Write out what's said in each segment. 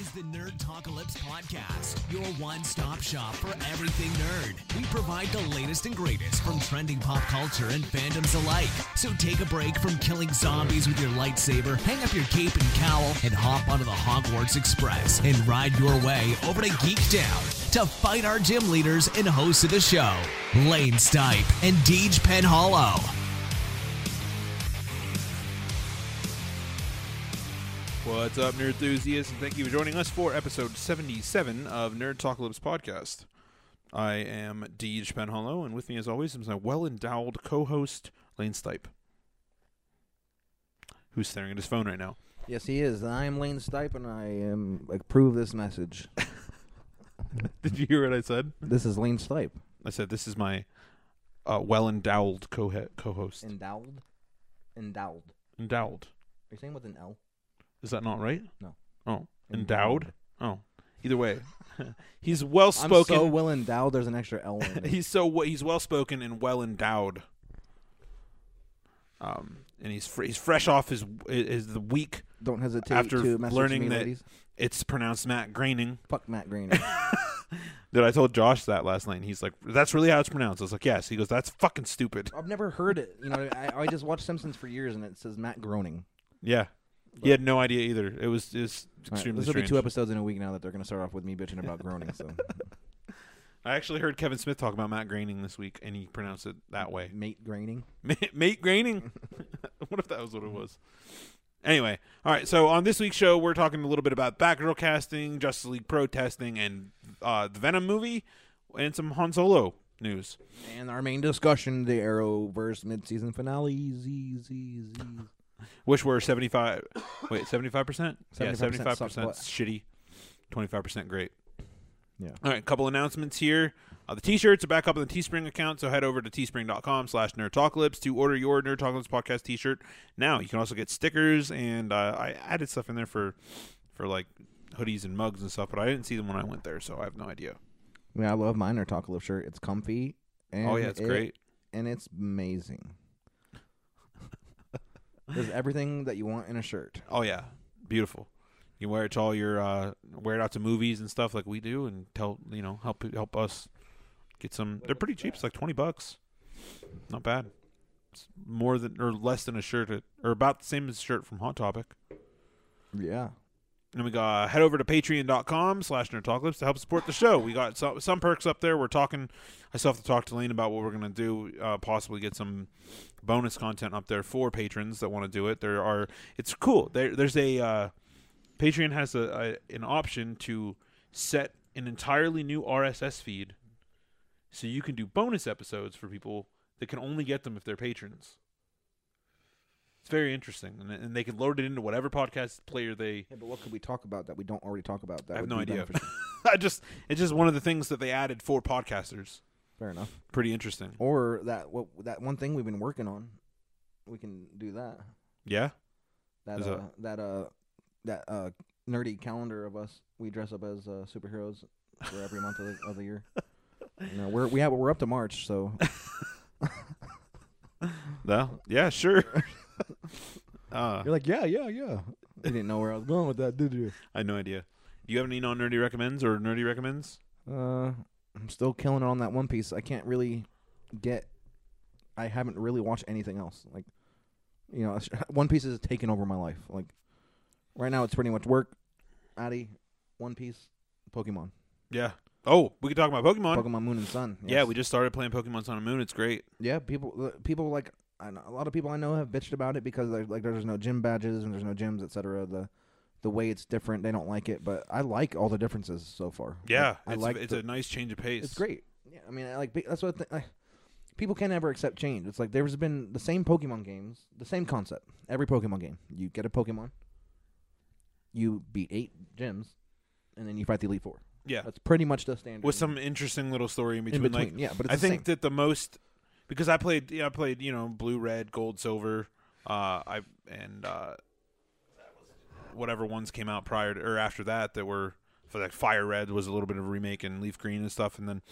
is the Nerd Talkalypse Podcast, your one stop shop for everything nerd. We provide the latest and greatest from trending pop culture and fandoms alike. So take a break from killing zombies with your lightsaber, hang up your cape and cowl, and hop onto the Hogwarts Express and ride your way over to Geek Down to fight our gym leaders and hosts of the show, Lane Stipe and Deej Penhollow. What's up, nerd enthusiasts, and thank you for joining us for episode 77 of Nerd Talkalypse Podcast. I am Deej Penhollow, and with me, as always, is my well-endowed co-host, Lane Stipe, who's staring at his phone right now. Yes, he is. I am Lane Stipe, and I am approve this message. Did you hear what I said? This is Lane Stipe. I said this is my uh, well-endowed co- co-host. Endowed. Endowed. endowed. Are you saying with an L? Is that not right? No. Oh, endowed. Oh, either way, he's well spoken. I'm spoken. so well endowed. There's an extra L in it. he's so w- he's well spoken and well endowed. Um, and he's fr- he's fresh off his is the week. Don't hesitate after to message learning me, that- ladies. It's pronounced Matt Groening. Fuck Matt Green. Dude, I told Josh that last night. and He's like, "That's really how it's pronounced." I was like, "Yes." He goes, "That's fucking stupid." I've never heard it. You know, I, I just watched Simpsons for years, and it says Matt Groening. Yeah, he had no idea either. It was it was All right, extremely this will be two episodes in a week now that they're going to start off with me bitching about groaning. So, I actually heard Kevin Smith talk about Matt Groening this week, and he pronounced it that way. mate graining. Mate, mate Groening. what if that was what it was? Anyway, all right. So on this week's show, we're talking a little bit about Batgirl casting, Justice League protesting, and uh, the Venom movie, and some Han Solo news. And our main discussion: the Arrowverse mid-season finale. Z z z. Which were seventy five. Wait, seventy five percent. Yeah, 75% seventy five suck percent butt. shitty. Twenty five percent great. Yeah. All right, couple announcements here. Uh, the t-shirts are back up on the Teespring account, so head over to teespring.com slash nerdtalklips to order your nerdtalklips podcast t-shirt. Now, you can also get stickers, and uh, I added stuff in there for, for like hoodies and mugs and stuff, but I didn't see them when I went there, so I have no idea. I mean, I love. Our Talk shirt. It's comfy. And oh, yeah, it's it- great. and it's amazing. There's everything that you want in a shirt. Oh, yeah. Beautiful. You wear it to all your, uh, wear it out to movies and stuff like we do, and tell, you know, help help us get some. They're pretty cheap. It's like 20 bucks. Not bad. It's more than, or less than a shirt, at, or about the same as a shirt from Hot Topic. Yeah. And we got head over to patreon.com slash nerdtalklips to help support the show. We got some, some perks up there. We're talking, I still have to talk to Lane about what we're going to do, uh, possibly get some bonus content up there for patrons that want to do it. There are, it's cool. There, there's a, uh, Patreon has a, a an option to set an entirely new RSS feed so you can do bonus episodes for people that can only get them if they're patrons. It's very interesting, and, and they can load it into whatever podcast player they Yeah, but what could we talk about that we don't already talk about? That I have no idea. I just it's just one of the things that they added for podcasters. Fair enough. Pretty interesting. Or that what that one thing we've been working on. We can do that. Yeah. That Is uh, that- that uh that uh nerdy calendar of us. We dress up as uh, superheroes for every month of the, of the year. You know, we're we have we're up to March, so No. Yeah. Sure. Uh, you're like, yeah, yeah, yeah. You didn't know where I was going with that, did you? I had no idea. Do you have any non nerdy recommends or nerdy recommends? Uh, I'm still killing it on that One Piece. I can't really get. I haven't really watched anything else. Like, you know, One Piece has taken over my life. Like, right now it's pretty much work, Addy, One Piece, Pokemon, Yeah. Oh, we could talk about Pokemon. Pokemon Moon and Sun. Yeah, we just started playing Pokemon Sun and Moon. It's great. Yeah, people, uh, people like I know, a lot of people I know have bitched about it because like, like there's no gym badges and there's no gyms, etc. The the way it's different, they don't like it, but I like all the differences so far. Yeah. Like, I it's like it's the- a nice change of pace. It's great. Yeah, I mean, I like that's what I, people can never accept change. It's like there's been the same Pokemon games, the same concept. Every Pokemon game, you get a Pokemon, you beat eight gyms, and then you fight the Elite Four. Yeah. That's pretty much the standard. With some interesting little story in in between. between, Like yeah, but it's I think same. that the most because I played yeah, I played, you know, blue, red, gold, silver, uh I and uh whatever ones came out prior to, or after that that were for like Fire Red was a little bit of a remake and Leaf Green and stuff and then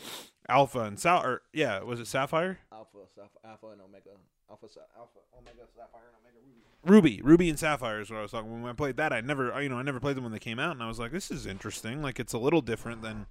Alpha and Sal or yeah, was it Sapphire? Alpha, Alpha, and Omega. Alpha, Alpha, Omega, Sapphire, and Omega Ruby. Ruby, Ruby and Sapphire is what I was talking. When I played that, I never, you know, I never played them when they came out, and I was like, this is interesting. Like it's a little different than,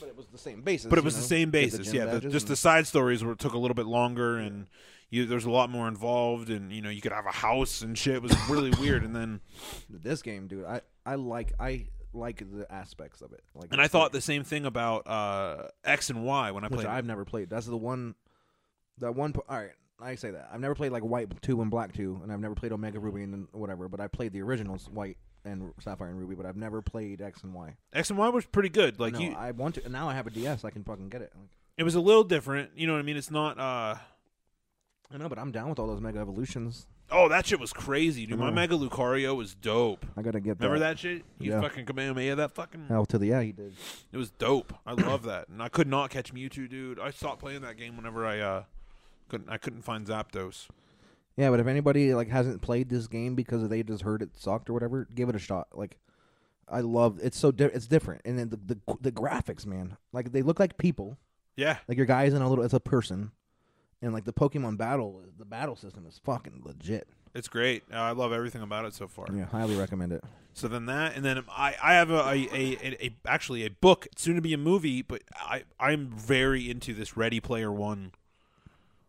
But it was the same basis. but it was know, the same basis. gem yeah, the, just the side stories were took a little bit longer, and you there's a lot more involved, and you know, you could have a house and shit. It was really weird, and then this game, dude. I I like I like the aspects of it. Like, and I thought the same thing about uh, X and Y when I which played. I've never played. That's the one. That one. All right, I say that I've never played like White Two and Black Two, and I've never played Omega Ruby and whatever. But I played the originals, White and Sapphire and Ruby. But I've never played X and Y. X and Y was pretty good. Like no, you, I want to. Now I have a DS. I can fucking get it. Like, it was a little different. You know what I mean? It's not. uh I know, but I'm down with all those Mega Evolutions. Oh, that shit was crazy, dude. My. Mega Lucario was dope. I gotta get Remember that. shit? You Yeah. fucking Kamehameha that fucking. Hell to the yeah, he did. It was dope. I love that, and I could not catch Mewtwo, dude. I stopped playing that game whenever I uh couldn't. I couldn't find Zapdos. Yeah, but if anybody like hasn't played this game because they just heard it sucked or whatever, give it a shot. Like, I love it's so di- it's different, and then the, the the graphics, man, like they look like people. Yeah, Like your guy isn't a little, it's a person, and like the Pokemon battle, the battle system is fucking legit. it's great. Uh, I love everything about it so far. Yeah, highly recommend it. So then that, and then I, I have a, a, a, a, actually a book. It's soon to be a movie, but I I'm very into this Ready Player One.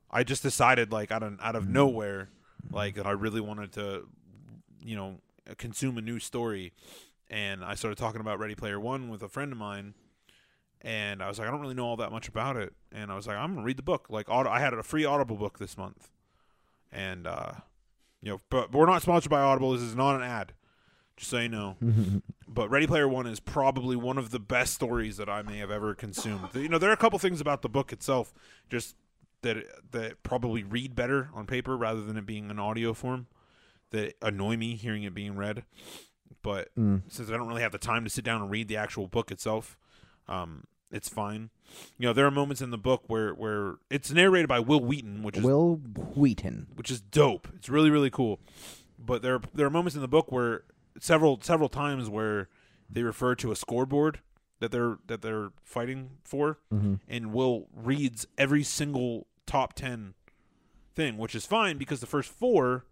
I just decided like out of out of nowhere, like that I really wanted to, you know, consume a new story, and I started talking about Ready Player One with a friend of mine, and I was like, I don't really know all that much about it, and I was like, I'm gonna read the book. Like, auto, I had a free Audible book this month, and uh, you know, but, but we're not sponsored by Audible. This is not an ad, just so you know. but Ready Player One is probably one of the best stories that I may have ever consumed. You know, there are a couple things about the book itself, just that that probably read better on paper rather than it being an audio form that annoy me hearing it being read. But since I don't really have the time to sit down and read the actual book itself, um, it's fine. You know, there are moments in the book where where it's narrated by Wil Wheaton, which is Wil Wheaton. which is dope. It's really really cool. But there there are moments in the book where several several times where they refer to a scoreboard that they're that they're fighting for, mm-hmm. and Wil reads every single top ten thing, which is fine because the first four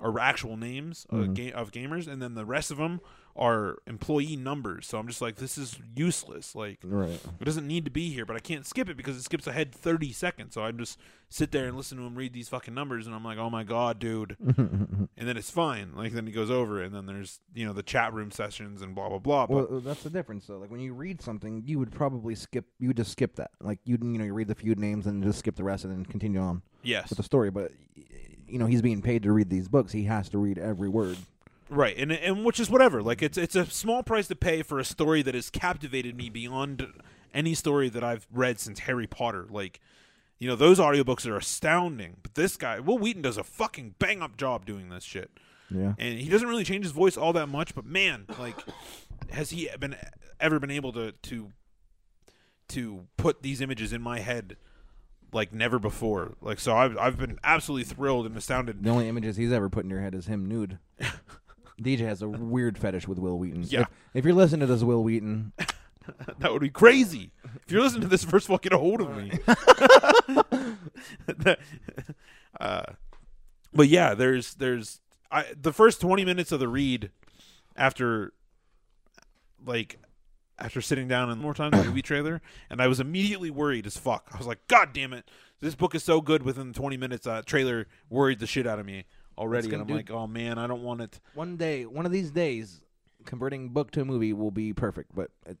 are actual names of, ga- of gamers, and then the rest of them are employee numbers. So I'm just like, this is useless. Like, Right. it doesn't need to be here, but I can't skip it because it skips ahead 30 seconds. So I just sit there and listen to him read these fucking numbers, and I'm like, oh my god, dude. and then it's fine. Like then he goes over, and then there's you know the chat room sessions and blah blah blah. But Well, that's the difference though. Like when you read something, you would probably skip. You would just skip that. Like you, you know, you read the feud names and just skip the rest and then continue on yes, with the story. But you know, he's being paid to read these books. He has to read every word. Right, and and which is whatever. Like it's it's a small price to pay for a story that has captivated me beyond any story that I've read since Harry Potter. Like. You know those audiobooks are astounding, but this guy, Wil Wheaton, does a fucking bang up job doing this shit. Yeah. and he doesn't really change his voice all that much but man like has he been ever been able to to to put these images in my head like never before like so i've, I've been absolutely thrilled and astounded The only images he's ever put in your head is him nude. DJ has a weird fetish with Wil Wheaton. Yeah. If, if you're listening to this, Wil Wheaton, that would be crazy if you're listening to this first of all get a hold of me uh, but yeah there's there's I, the first 20 minutes of the read after like after sitting down and more time the movie trailer and I was immediately worried as fuck. I was like, God damn it. This book is so good within 20 minutes uh trailer worried the shit out of me already and I'm like, "Oh man, I don't want it." one day, one of these days, converting book to a movie will be perfect. But it,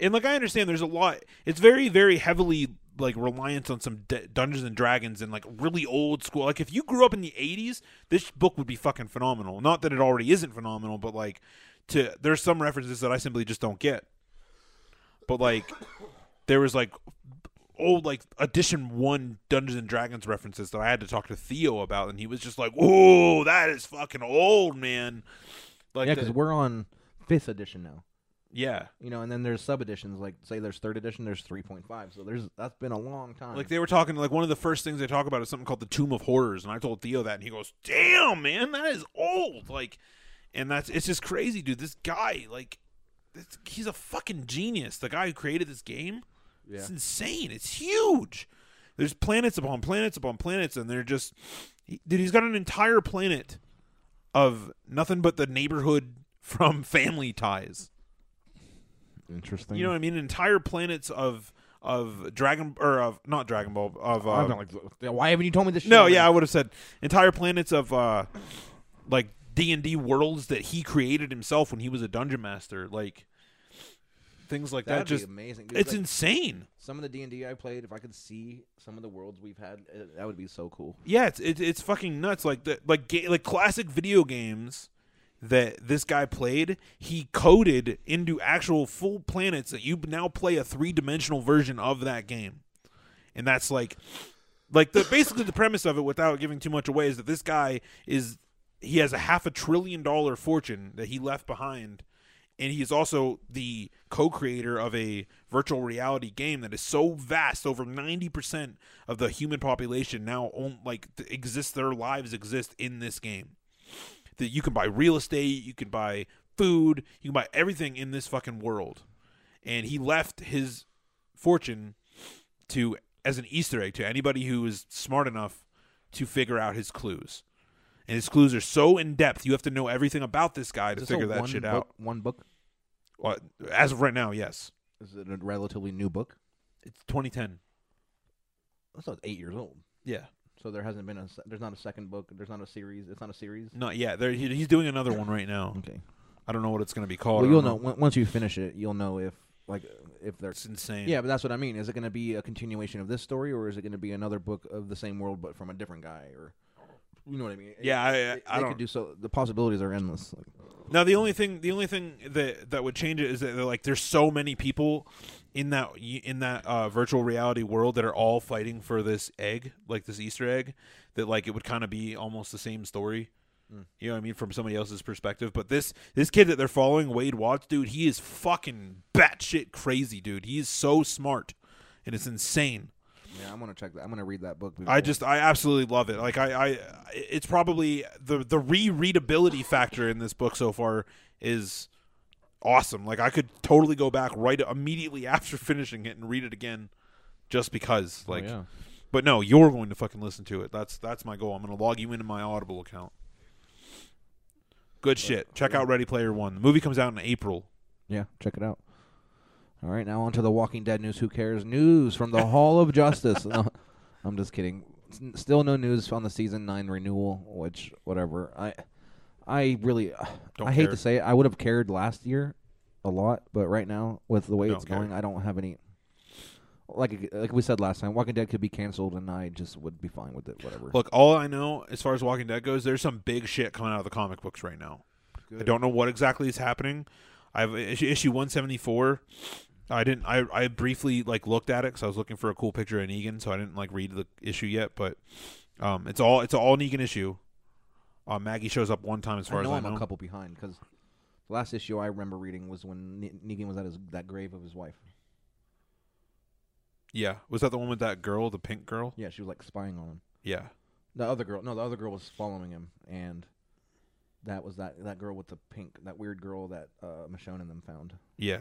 And like I understand there's a lot it's very very heavily like reliance on some D- Dungeons and Dragons and like really old school. Like if you grew up in the 80s, this book would be fucking phenomenal. Not that it already isn't phenomenal, but like to there's some references that I simply just don't get. But like there was like old like edition 1 Dungeons and Dragons references that I had to talk to Theo about and he was just like, "Whoa, that is fucking old, man." Like yeah, because we're on fifth edition now. yeah. You know, and then there's sub editions. Like say there's third edition, there's three point five. So there's that's been a long time. Like they were talking, like one of the first things they talk about is something called the Tomb of Horrors, and I told Theo that, and he goes, "Damn, man, that is old." Like, and that's it's just crazy, dude. This guy, like, this, he's a fucking genius. The guy who created this game, Yeah. It's insane. It's huge. There's planets upon planets upon planets, and they're just, he- dude. He's got an entire planet of nothing but the neighborhood from Family Ties. Interesting. You know what I mean? Entire planets of of Dragon or of not Dragon Ball of uh, I'm not like, why haven't you told me this? Shit no, yeah, I would have said entire planets of uh like D and D worlds that he created himself when he was a dungeon master, like things like That'd that. Just be amazing. Dude. it's Like, insane. some of the D and D I played. If I could see some of the worlds we've had, uh, that would be so cool. Yeah, it's it's, it's fucking nuts. Like the like ga- like classic video games that this guy played, he coded into actual full planets that you now play a three dimensional version of that game, and that's like like the basically the premise of it without giving too much away is that this guy is he has a half a trillion dollar fortune that he left behind and he is also the co-creator of a virtual reality game that is so vast over 90% of the human population now own, like exists their lives exist in this game. That you can buy real estate you can buy food you can buy everything in this fucking world. And he left his fortune to as an easter egg to anybody who is smart enough to figure out his clues. And his clues are so in depth you have to know everything about this guy to Is a figure that shit book, out. One book. Well, as of right now, yes. Is it a relatively new book? It's 2010. That's not eight years old. Yeah. So there hasn't been a. se- There's not a second book. There's not a series. It's not a series. Not yet. There, he, he's doing another one right now. Okay. I don't know what it's going to be called. Well, I you'll don't know on- once you finish it. You'll know if like if they're. It's insane. Yeah, but that's what I mean. Is it going to be a continuation of this story, or is it going to be another book of the same world but from a different guy, or you know what I mean? Yeah, I- I they don't- could do so. The possibilities are endless. Like, Now the only thing, the only thing that that would change it is that like there's so many people in that in that uh, virtual reality world that are all fighting for this egg, like this Easter egg, that like it would kind of be almost the same story. You know what I mean from somebody else's perspective, but this this kid that they're following, Wade Watts, dude, he is fucking batshit crazy, dude. He is so smart, and it's insane. Yeah, I'm gonna check that. I'm gonna read that book. I just I absolutely love it. Like I, I it's probably the the rereadability factor in this book so far is awesome. Like I could totally go back right immediately after finishing it and read it again just because. Oh, Like yeah. but no, you're going to fucking listen to it. That's that's my goal. I'm going to log you into my Audible account. Good shit. Check out Ready Player 1. The movie comes out in April. Yeah, check it out. All right, now on to the Walking Dead news. Who cares? News from the Hall of Justice. No, I'm just kidding. S- Still no news on the season nine renewal. Which whatever. I, I really, uh, Don't I hate care. to say it. I would have cared last year, a lot, but right now with the way Don't it's care. going, I don't have any. Like like we said last time, Walking Dead could be canceled, and I just would be fine with it. Whatever. Look, all I know as far as Walking Dead goes, there's some big shit coming out of the comic books right now. I don't know what exactly is happening. I have issue, issue 174. I didn't. I I briefly like looked at it because I was looking for a cool picture of Negan, so I didn't like read the issue yet. But um, it's all it's all Negan issue. Uh, Maggie shows up one time as far I know as I I'm know. a couple behind because the last issue I remember reading was when Ne- Negan was at his that grave of his wife. Yeah, was that the one with that girl, the pink girl? Yeah, she was like spying on him. Yeah, The other girl, no, the other girl was following him, and that was that that girl with the pink, that weird girl that uh, Michonne and them found. yeah,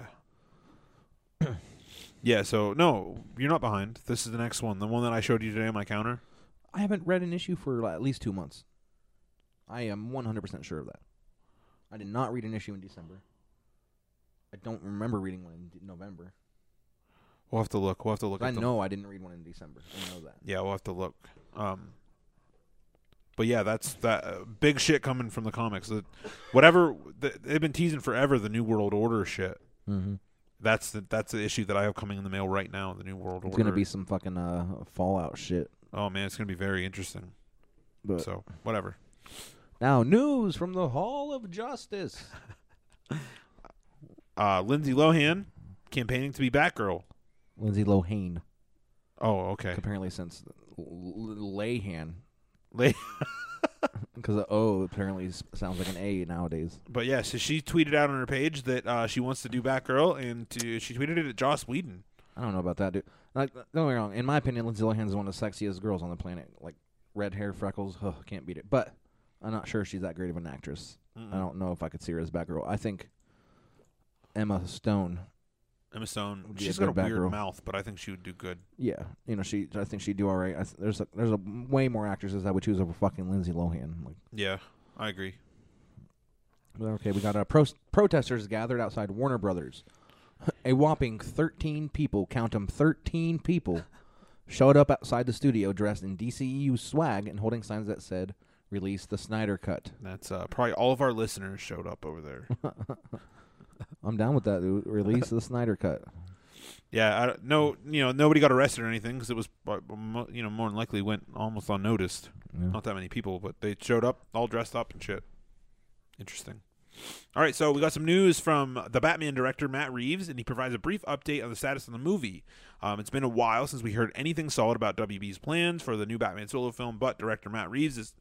yeah. So no, you're not behind. This is the next one, the one that I showed you today on my counter. I haven't read an issue for like, at least two months. I am 100% sure of that. I did not read an issue in December. I don't remember reading one in D- November. We'll have to look. We'll have to look. I the know I didn't read one in December. I know that. Yeah, we'll have to look. Um, but yeah, that's that uh, big shit coming from the comics. The, whatever th- they've been teasing forever, the New World Order shit. Mm-hmm. That's the that's the issue that I have coming in the mail right now. The New World It's Order. gonna be some fucking uh, Fallout shit. Oh man, it's gonna be very interesting. But So whatever. now news from the Hall of Justice. Uh, Lindsay Lohan campaigning to be Batgirl. Lindsay Lohan, Oh, okay. apparently since L- L- Layhan, La- because the O apparently sounds like an A nowadays. But yeah, so she tweeted out on her page that uh, she wants to do Batgirl, and to, she tweeted it at Joss Whedon. I don't know about that, dude. Like, don't get me wrong. In my opinion, Lindsay Lohan is one of the sexiest girls on the planet. Like, red hair, freckles. Ugh, can't beat it. But I'm not sure she's that great of an actress. I don't know if I could see her as Batgirl. I think Emma Stone Emma Stone. Would be a She's got a good weird mouth, but I think she would do good. Yeah, you know, she. I think she'd do all right. I th- there's a, there's a way more actresses I would choose over fucking Lindsay Lohan. Like, Yeah, I agree. but okay, we got uh, pro- protesters gathered outside Warner Brothers. A whopping 13 people, count 'em, 13 people, showed up outside the studio dressed in DCEU swag and holding signs that said "Release the Snyder Cut." That's uh, probably all of our listeners showed up over there. I'm down with that. Dude. Release the Snyder Cut. yeah, I, no, you know, nobody got arrested or anything because it was, you know, more than likely went almost unnoticed. Yeah. Not that many people, but they showed up all dressed up and shit. Interesting. All right, so we got some news from the Batman director Matt Reeves, and he provides a brief update on the status of the movie. Um, it's been a while since we heard anything solid about WB's plans for the new Batman solo film, but director Matt Reeves is,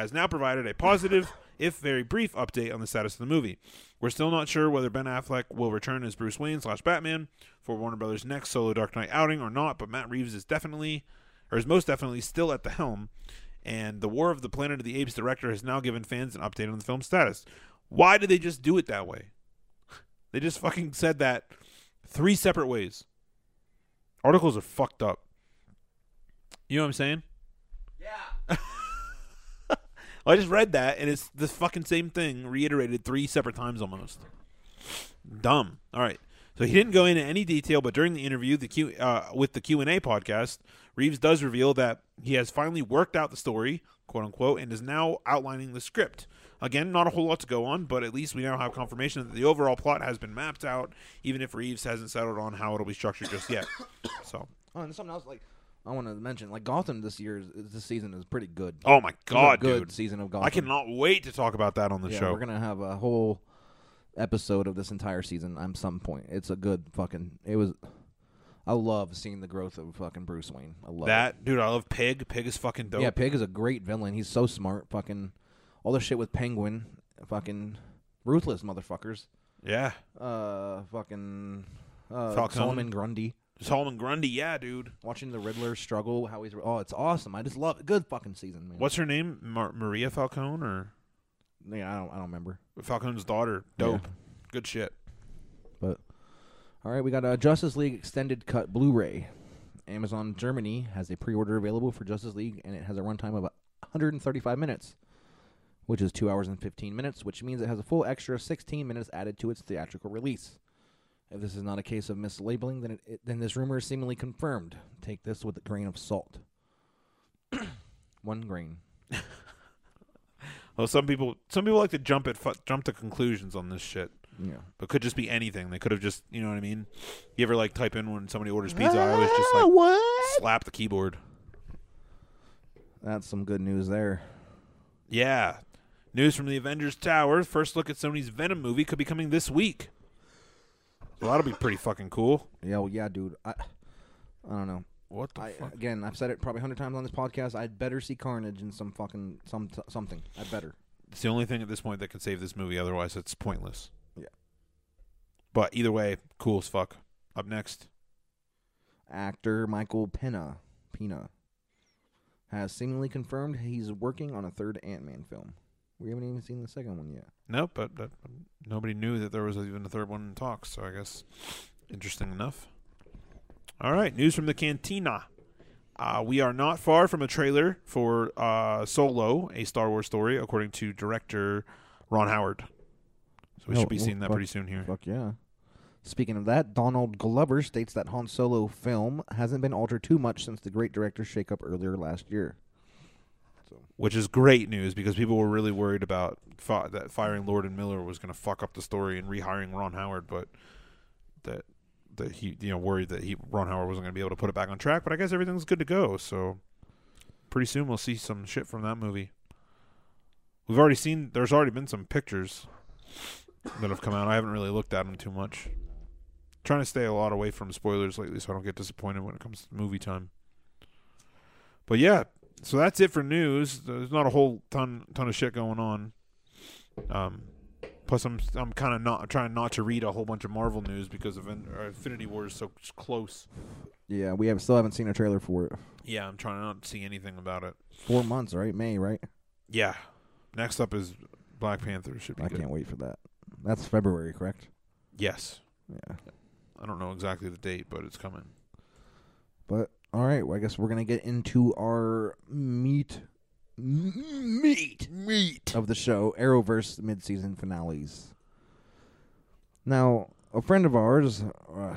has now provided a positive, if very brief, update on the status of the movie. We're still not sure whether Ben Affleck will return as Bruce Wayne slash Batman for Warner Brothers' next solo Dark Knight outing or not, but Matt Reeves is definitely, or is most definitely, still at the helm and the War of the Planet of the Apes director has now given fans an update on the film's status. Why did they just do it that way? They just fucking said that three separate ways. Articles are fucked up. You know what I'm saying? Yeah. I just read that and it's the fucking same thing reiterated three separate times almost. Dumb. All right. So he didn't go into any detail, but during the interview, the Q uh, with the Q and A podcast, Reeves does reveal that he has finally worked out the story, quote unquote, and is now outlining the script. Again, not a whole lot to go on, but at least we now have confirmation that the overall plot has been mapped out, even if Reeves hasn't settled on how it'll be structured just yet. So, Oh, and something else like I want to mention, like Gotham this year, is, this season is pretty good. oh my It god, good dude, season of Gotham. I cannot wait to talk about that on the yeah, show. We're gonna have a whole episode of this entire season at some point. It's a good fucking. It was. I love seeing the growth of fucking Bruce Wayne. I love that dude, I love Pig. Pig is fucking dope. Yeah, Pig is a great villain. He's so smart. Fucking all the shit with Penguin. Fucking ruthless motherfuckers. yeah. Uh, fucking uh, Falcone. Solomon Grundy. Solomon Grundy, yeah, dude. Watching the Riddler struggle, how he's oh, it's awesome. I just love it. Good fucking season, man. What's her name? Mar- Maria Falcone or Yeah, I don't, I don't remember. Falcone's daughter? Dope. Good shit. But all right, we got a Justice League extended cut Blu-ray. Amazon Germany has a pre-order available for Justice League, and it has a runtime of 135 minutes, which is two hours and 15 minutes, which means it has a full extra 16 minutes added to its theatrical release. If this is not a case of mislabeling, then it, it, then this rumor is seemingly confirmed. Take this with a grain of salt. One grain. Well, some people some people like to jump at fu- jump to conclusions on this shit, Yeah. but could just be anything. They could have just you know what I mean. You ever like type in when somebody orders pizza? I always just like ah, what? slap the keyboard. That's some good news there. Yeah. News from the Avengers Tower. First look at Sony's Venom movie could be coming this week. So that'll be pretty fucking cool. Yeah, well, yeah, dude. I, I don't know. What the I, fuck? again, I've said it probably a hundred times on this podcast. I'd better see Carnage in some fucking some t- something. I better. It's the only thing at this point that could save this movie. Otherwise, it's pointless. Yeah. But either way, cool as fuck. Up next. Actor Michael Pena Pena has seemingly confirmed he's working on a third Ant Man film. We haven't even seen the second one yet. Nope, but, but nobody knew that there was even a third one in talks. So I guess interesting enough. All right, news from the cantina. Uh, we are not far from a trailer for uh, Solo, a Star Wars story, according to director Ron Howard. So we Oh, should be well, seeing that fuck- pretty soon here. Fuck yeah. Speaking of that, Donald Glover states that Han Solo film hasn't been altered too much since the great director's shakeup earlier last year. Which is great news because people were really worried about fi- that firing Lord and Miller was going to fuck up the story and rehiring Ron Howard, but that that he you know worried that he Ron Howard wasn't going to be able to put it back on track. But I guess everything's good to go. So pretty soon we'll see some shit from that movie. We've already seen. There's already been some pictures that have come out. I haven't really looked at them too much. Trying to stay a lot away from spoilers lately, so I don't get disappointed when it comes to movie time. But yeah, so that's it for news. There's not a whole ton ton of shit going on. Um, plus, I'm I'm kind of not trying not to read a whole bunch of Marvel news because of In- Infinity War is so close. Yeah, we have still haven't seen a trailer for it. Yeah, I'm trying not to see anything about it. Four months, right? May, right? Yeah. Next up is Black Panther. Should be I good. can't wait for that. That's February, correct? Yes. Yeah. I don't know exactly the date, but it's coming. But all right, well, I guess we're gonna get into our meat, meat, meat of the show, Arrowverse mid-season finales. Now, a friend of ours uh,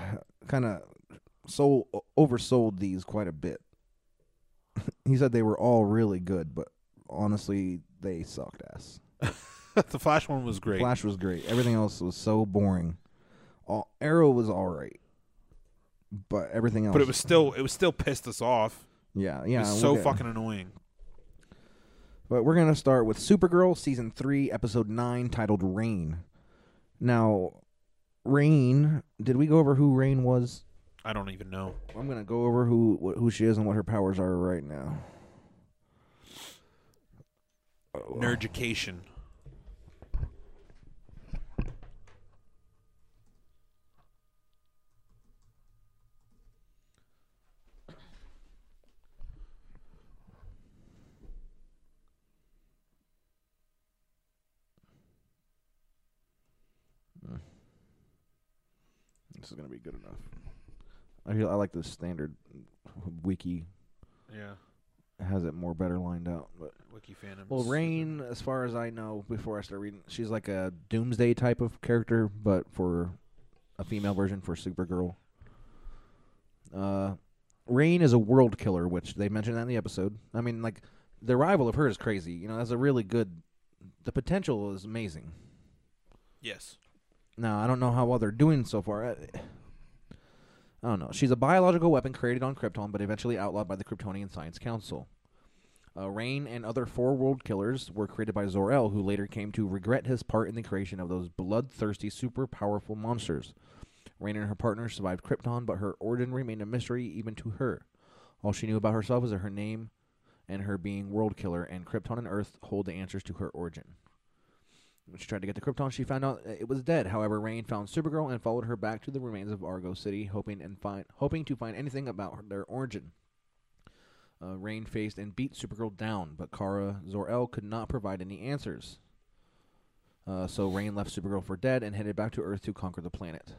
kind of sold oversold these quite a bit. he said they were all really good, but honestly, they sucked ass. the Flash one was great. Flash was great. Everything else was so boring. All, Arrow was all right, but everything else. but it was still it was still pissed us off. yeah, It yeah. was so fucking annoying. But we're gonna start with Supergirl season three, episode nine, titled "Reign." Now, Reign. Did we go over who Reign was? I don't even know. I'm gonna go over who who she is and what her powers are right now. Oh, This is gonna be good enough. I feel I like the standard wiki. Yeah. Has it more better lined out, but Wiki fandom. Well, Reign, as far as I know, before I start reading, she's like a Doomsday type of character, but for a female version for Supergirl. Uh, Reign is a world killer, which they mentioned that in the episode. I mean, like the arrival of her is crazy. You know, that's a really good. The potential is amazing. Yes. Now, I don't know how well they're doing so far. I, I don't know. She's a biological weapon created on Krypton, but eventually outlawed by the Kryptonian Science Council. Uh, Reign and other four world killers were created by Zor-El, who later came to regret his part in the creation of those bloodthirsty, super powerful monsters. Reign and her partner survived Krypton, but her origin remained a mystery even to her. All she knew about herself was that her name and her being world killer, and Krypton and Earth hold the answers to her origin. When she tried to get to Krypton, she found out it was dead. However, Reign found Supergirl and followed her back to the remains of Argo City, hoping and find hoping to find anything about her, their origin. Uh, Reign faced and beat Supergirl down, but Kara Zor-El could not provide any answers. Uh, so Reign left Supergirl for dead and headed back to Earth to conquer the planet.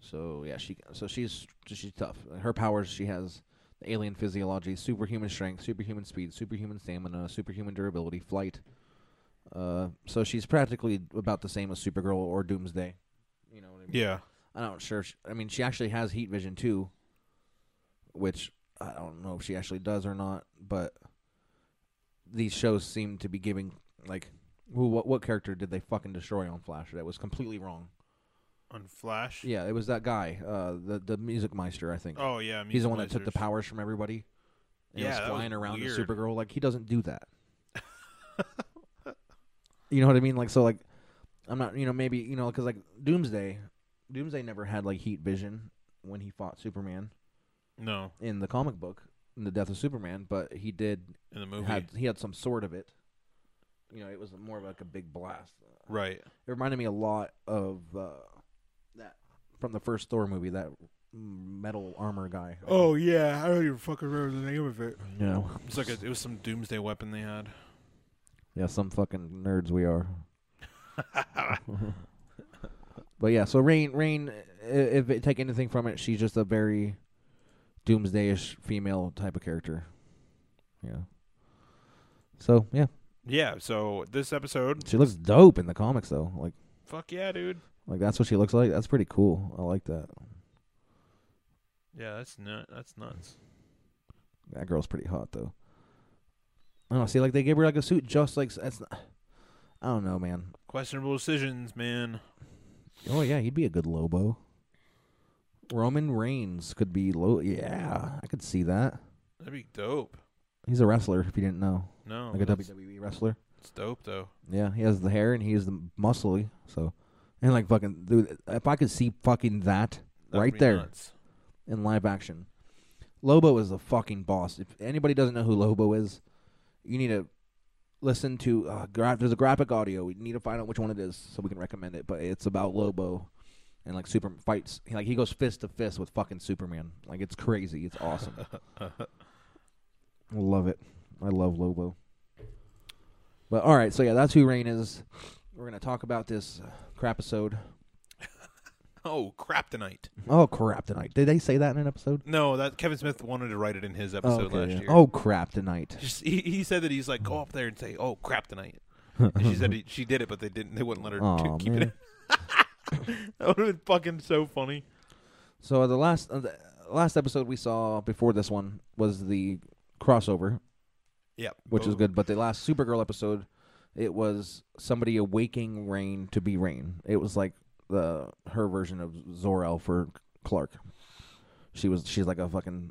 So yeah, she so she's she's tough. Her powers she has alien physiology, superhuman strength, superhuman speed, superhuman stamina, superhuman durability, flight. Uh, so she's practically about the same as Supergirl or Doomsday. You know what I mean? Yeah. I'm not sure. She, I mean, she actually has heat vision too, which I don't know if she actually does or not. But these shows seem to be giving like, who what what character did they fucking destroy on Flash? That was completely wrong. On Flash. Yeah, it was that guy, uh, the the music meister, I think. Oh yeah. He's the one that took the powers from everybody. And Yeah, was that was flying around weird. the Supergirl. Like he doesn't do that. You know what I mean? Like so, like I'm not. You know, maybe you know, because like Doomsday, Doomsday never had like heat vision when he fought Superman No, in the comic book, in the Death of Superman. But he did in the movie. had he had some sort of it. You know, it was more of like a big blast. right. It reminded me a lot of uh, that from the first Thor movie. That metal armor guy. Oh yeah, I don't even fucking remember the name of it. you know. It's like a, it was some doomsday weapon they had. Yeah, some fucking nerds we are. but yeah, so Reign, Reign, if it take anything from it, she's just a very doomsdayish female type of character. Yeah. So yeah, Yeah. So this episode, she looks dope in the comics though. Like, fuck yeah, dude. like that's what she looks like. That's pretty cool. I like that. Yeah, that's nut. That's nuts. That girl's pretty hot though. I don't know. See, like they gave her like a suit just like that's. Not, I don't know, man. Questionable decisions, man. Oh yeah, he'd be a good Lobo. Roman Reigns could be low. Yeah, I could see that. That'd be dope. He's a wrestler. If you didn't know, No, like a WWE wrestler. it's dope though. Yeah, he has the hair and he's the muscly. So, and like fucking, dude, if I could see fucking that That'd right there nuts. in live action, Lobo is the fucking boss. If anybody doesn't know who Lobo is, you need to listen to. Uh, gra- there's a graphic audio. We need to find out which one it is so we can recommend it. But it's about Lobo and like super fights. He, like he goes fist to fist with fucking Superman. Like it's crazy. It's awesome. I love it. I love Lobo. But all right, so yeah, that's who Reign is. We're gonna talk about this uh, crap episode. Oh, Kryptonite. Oh crap tonight. Did they say that in an episode? No, that Kevin Smith wanted to write it in his episode okay, last yeah. year. Oh crap tonight. Just, he, he said that he's like go up there and say, "Oh, Kryptonite." And she said he, she did it, but they didn't. They wouldn't let her to keep man. it. that would have been fucking so funny. So the last uh, the last episode we saw before this one was the crossover, Yeah, which is good. But the last Supergirl episode, it was somebody awaking Reign to be Reign. It was like the her version of Zor-El for Clark. She was she's like a fucking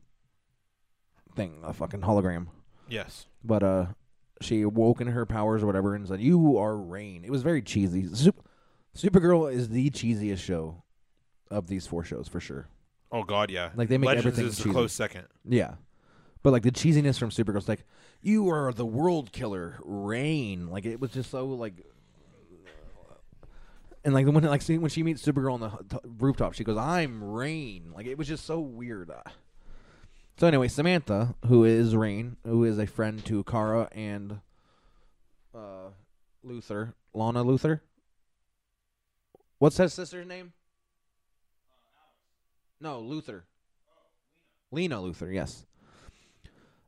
thing, a fucking hologram. Yes. But uh, she awoke in her powers or whatever and said, "You are Reign." It was very cheesy. Sup- Supergirl is the cheesiest show of these four shows for sure. Oh God, yeah. Like, they make Legends everything is a cheesy. close second. Yeah. But like the cheesiness from Supergirl's like, you are the world killer, Reign. Like it was just so like, and like the when like when she meets Supergirl on the t- rooftop, she goes, "I'm Reign." Like it was just so weird. Uh, So anyway, Samantha, who is Reign, who is a friend to Kara and uh, Luthor, Lana Luthor. What's that sister's name? No, Luthor. Lena Luthor, yes.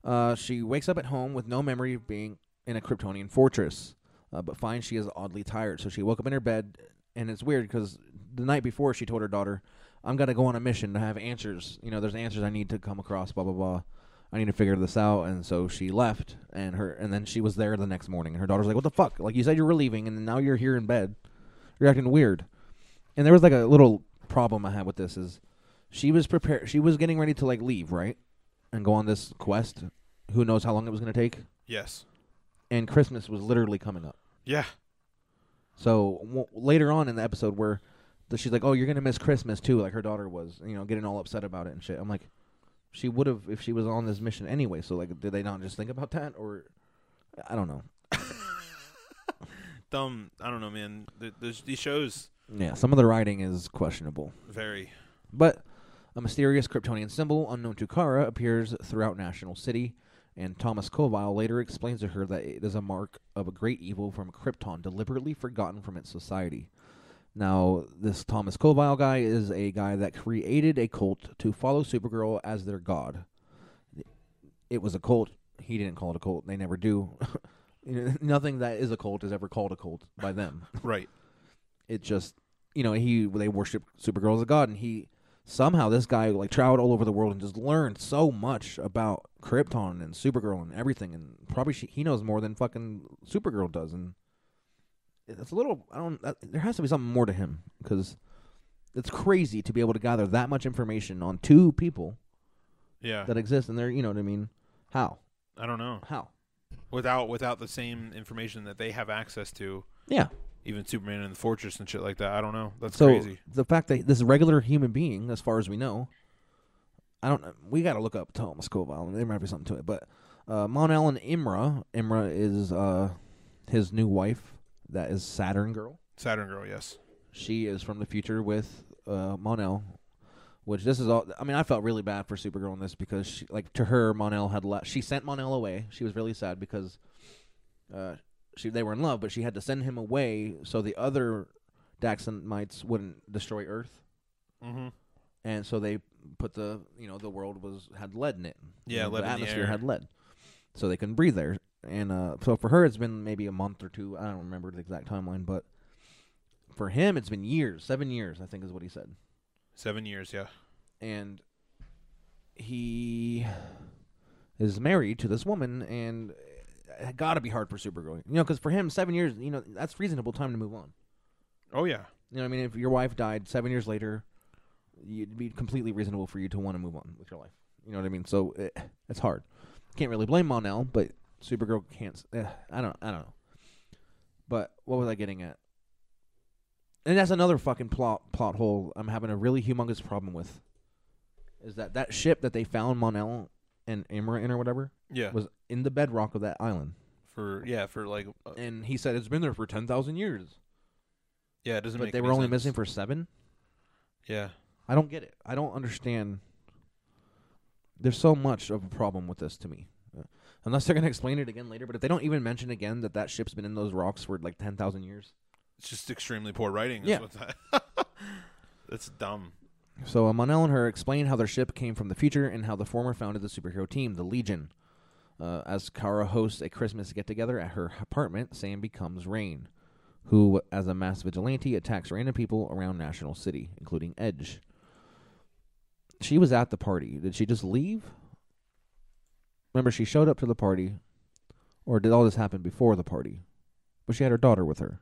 Uh, she wakes up at home with no memory of being in a Kryptonian fortress, uh, but finds she is oddly tired. So she woke up in her bed, and it's weird because the night before she told her daughter, "I'm gonna go on a mission to have answers. You know, there's answers I need to come across. Blah blah blah. I need to figure this out." And so she left, and her and then she was there the next morning. And her daughter's like, "What the fuck? Like you said you were leaving, and now you're here in bed. You're acting weird." And there was like a little problem I had with this is she was prepared. She was getting ready to like leave, right, and go on this quest. Who knows how long it was going to take? Yes. And Christmas was literally coming up. Yeah. So w- later on in the episode, where the, she's like, "Oh, you're to miss Christmas too," like her daughter was, you know, getting all upset about it and shit. I'm like, she would have if she was on this mission anyway. So like, did they not just think about that, or I don't know. Dumb. I don't know, man. Th- There's these shows Yeah, some of the writing is questionable. very. But a mysterious Kryptonian symbol unknown to Kara appears throughout National City, and Thomas Coville later explains to her that it is a mark of a great evil from Krypton deliberately forgotten from its society. Now, this Thomas Coville guy is a guy that created a cult to follow Supergirl as their god. It was a cult. He didn't call it a cult. They never do. You know, Nothing that is a cult is ever called a cult by them Right. it just you know he they worship Supergirl as a god, and he somehow this guy like traveled all over the world and just learned so much about Krypton and Supergirl and everything, and probably she, he knows more than fucking Supergirl does, and it's a little I don't there has to be something more to him because it's crazy to be able to gather that much information on two people Yeah. that exist, and they're you know what I mean? How? I don't know. how? Without without the same information that they have access to, yeah even Superman in the Fortress and shit like that. I don't know. That's so crazy. the fact that this regular human being, as far as we know, I don't. know. We got to look up Thomas Coville. There might be something to it, but uh, Mon-El and Imra, Imra is uh, his new wife. That is Saturn Girl. Saturn Girl. Yes. She is from the future with uh, Mon-El, which this is all. I mean, I felt really bad for Supergirl in this because, she, like, to her, Mon-El had left. She sent Mon-El away. She was really sad because uh, she they were in love, but she had to send him away so the other Daxamites wouldn't destroy Earth, Mm-hmm. and so they put the you know the world was had lead in it. You Yeah, know, lead in the the atmosphere air. had lead, so they couldn't breathe there. And uh, so for her, it's been maybe a month or two. I don't remember the exact timeline, but for him, it's been years, seven years, I think is what he said. Seven years. Yeah. And he is married to this woman, and it got to be hard for Supergirl, you know, because for him, seven years, you know, that's reasonable time to move on. Oh yeah. You know, what I mean, if your wife died seven years later, it'd be completely reasonable for you to want to move on with your life. You know what I mean? So it, it's hard. Can't really blame Mon-El, but Supergirl can't. eh, I don't. I don't know. But what was I getting at? And that's another fucking plot plot hole I'm having a really humongous problem with. Is that that ship that they found Mon-El and in or whatever Yeah. was in the bedrock of that island, for yeah for like uh, and he said it's been there for ten thousand years, yeah it doesn't but make they any were only sense. missing for seven. yeah I don't get it. I don't understand. There's so much of a problem with this to me. Uh, unless they're going to explain it again later, but if they don't even mention again that that ship's been in those rocks for like 10,000 years. it's just extremely poor writing. is Yeah. what that- That's dumb. So Mon-El and her explain how their ship came from the future and how the former founded the superhero team, the Legion. Uh, as Kara hosts a Christmas get together at her apartment, Sam becomes Reign, who, as a mass vigilante, attacks random people around National City, including Edge. She was at the party. Did she just leave? Remember, she showed up to the party, or did all this happen before the party? But she had her daughter with her.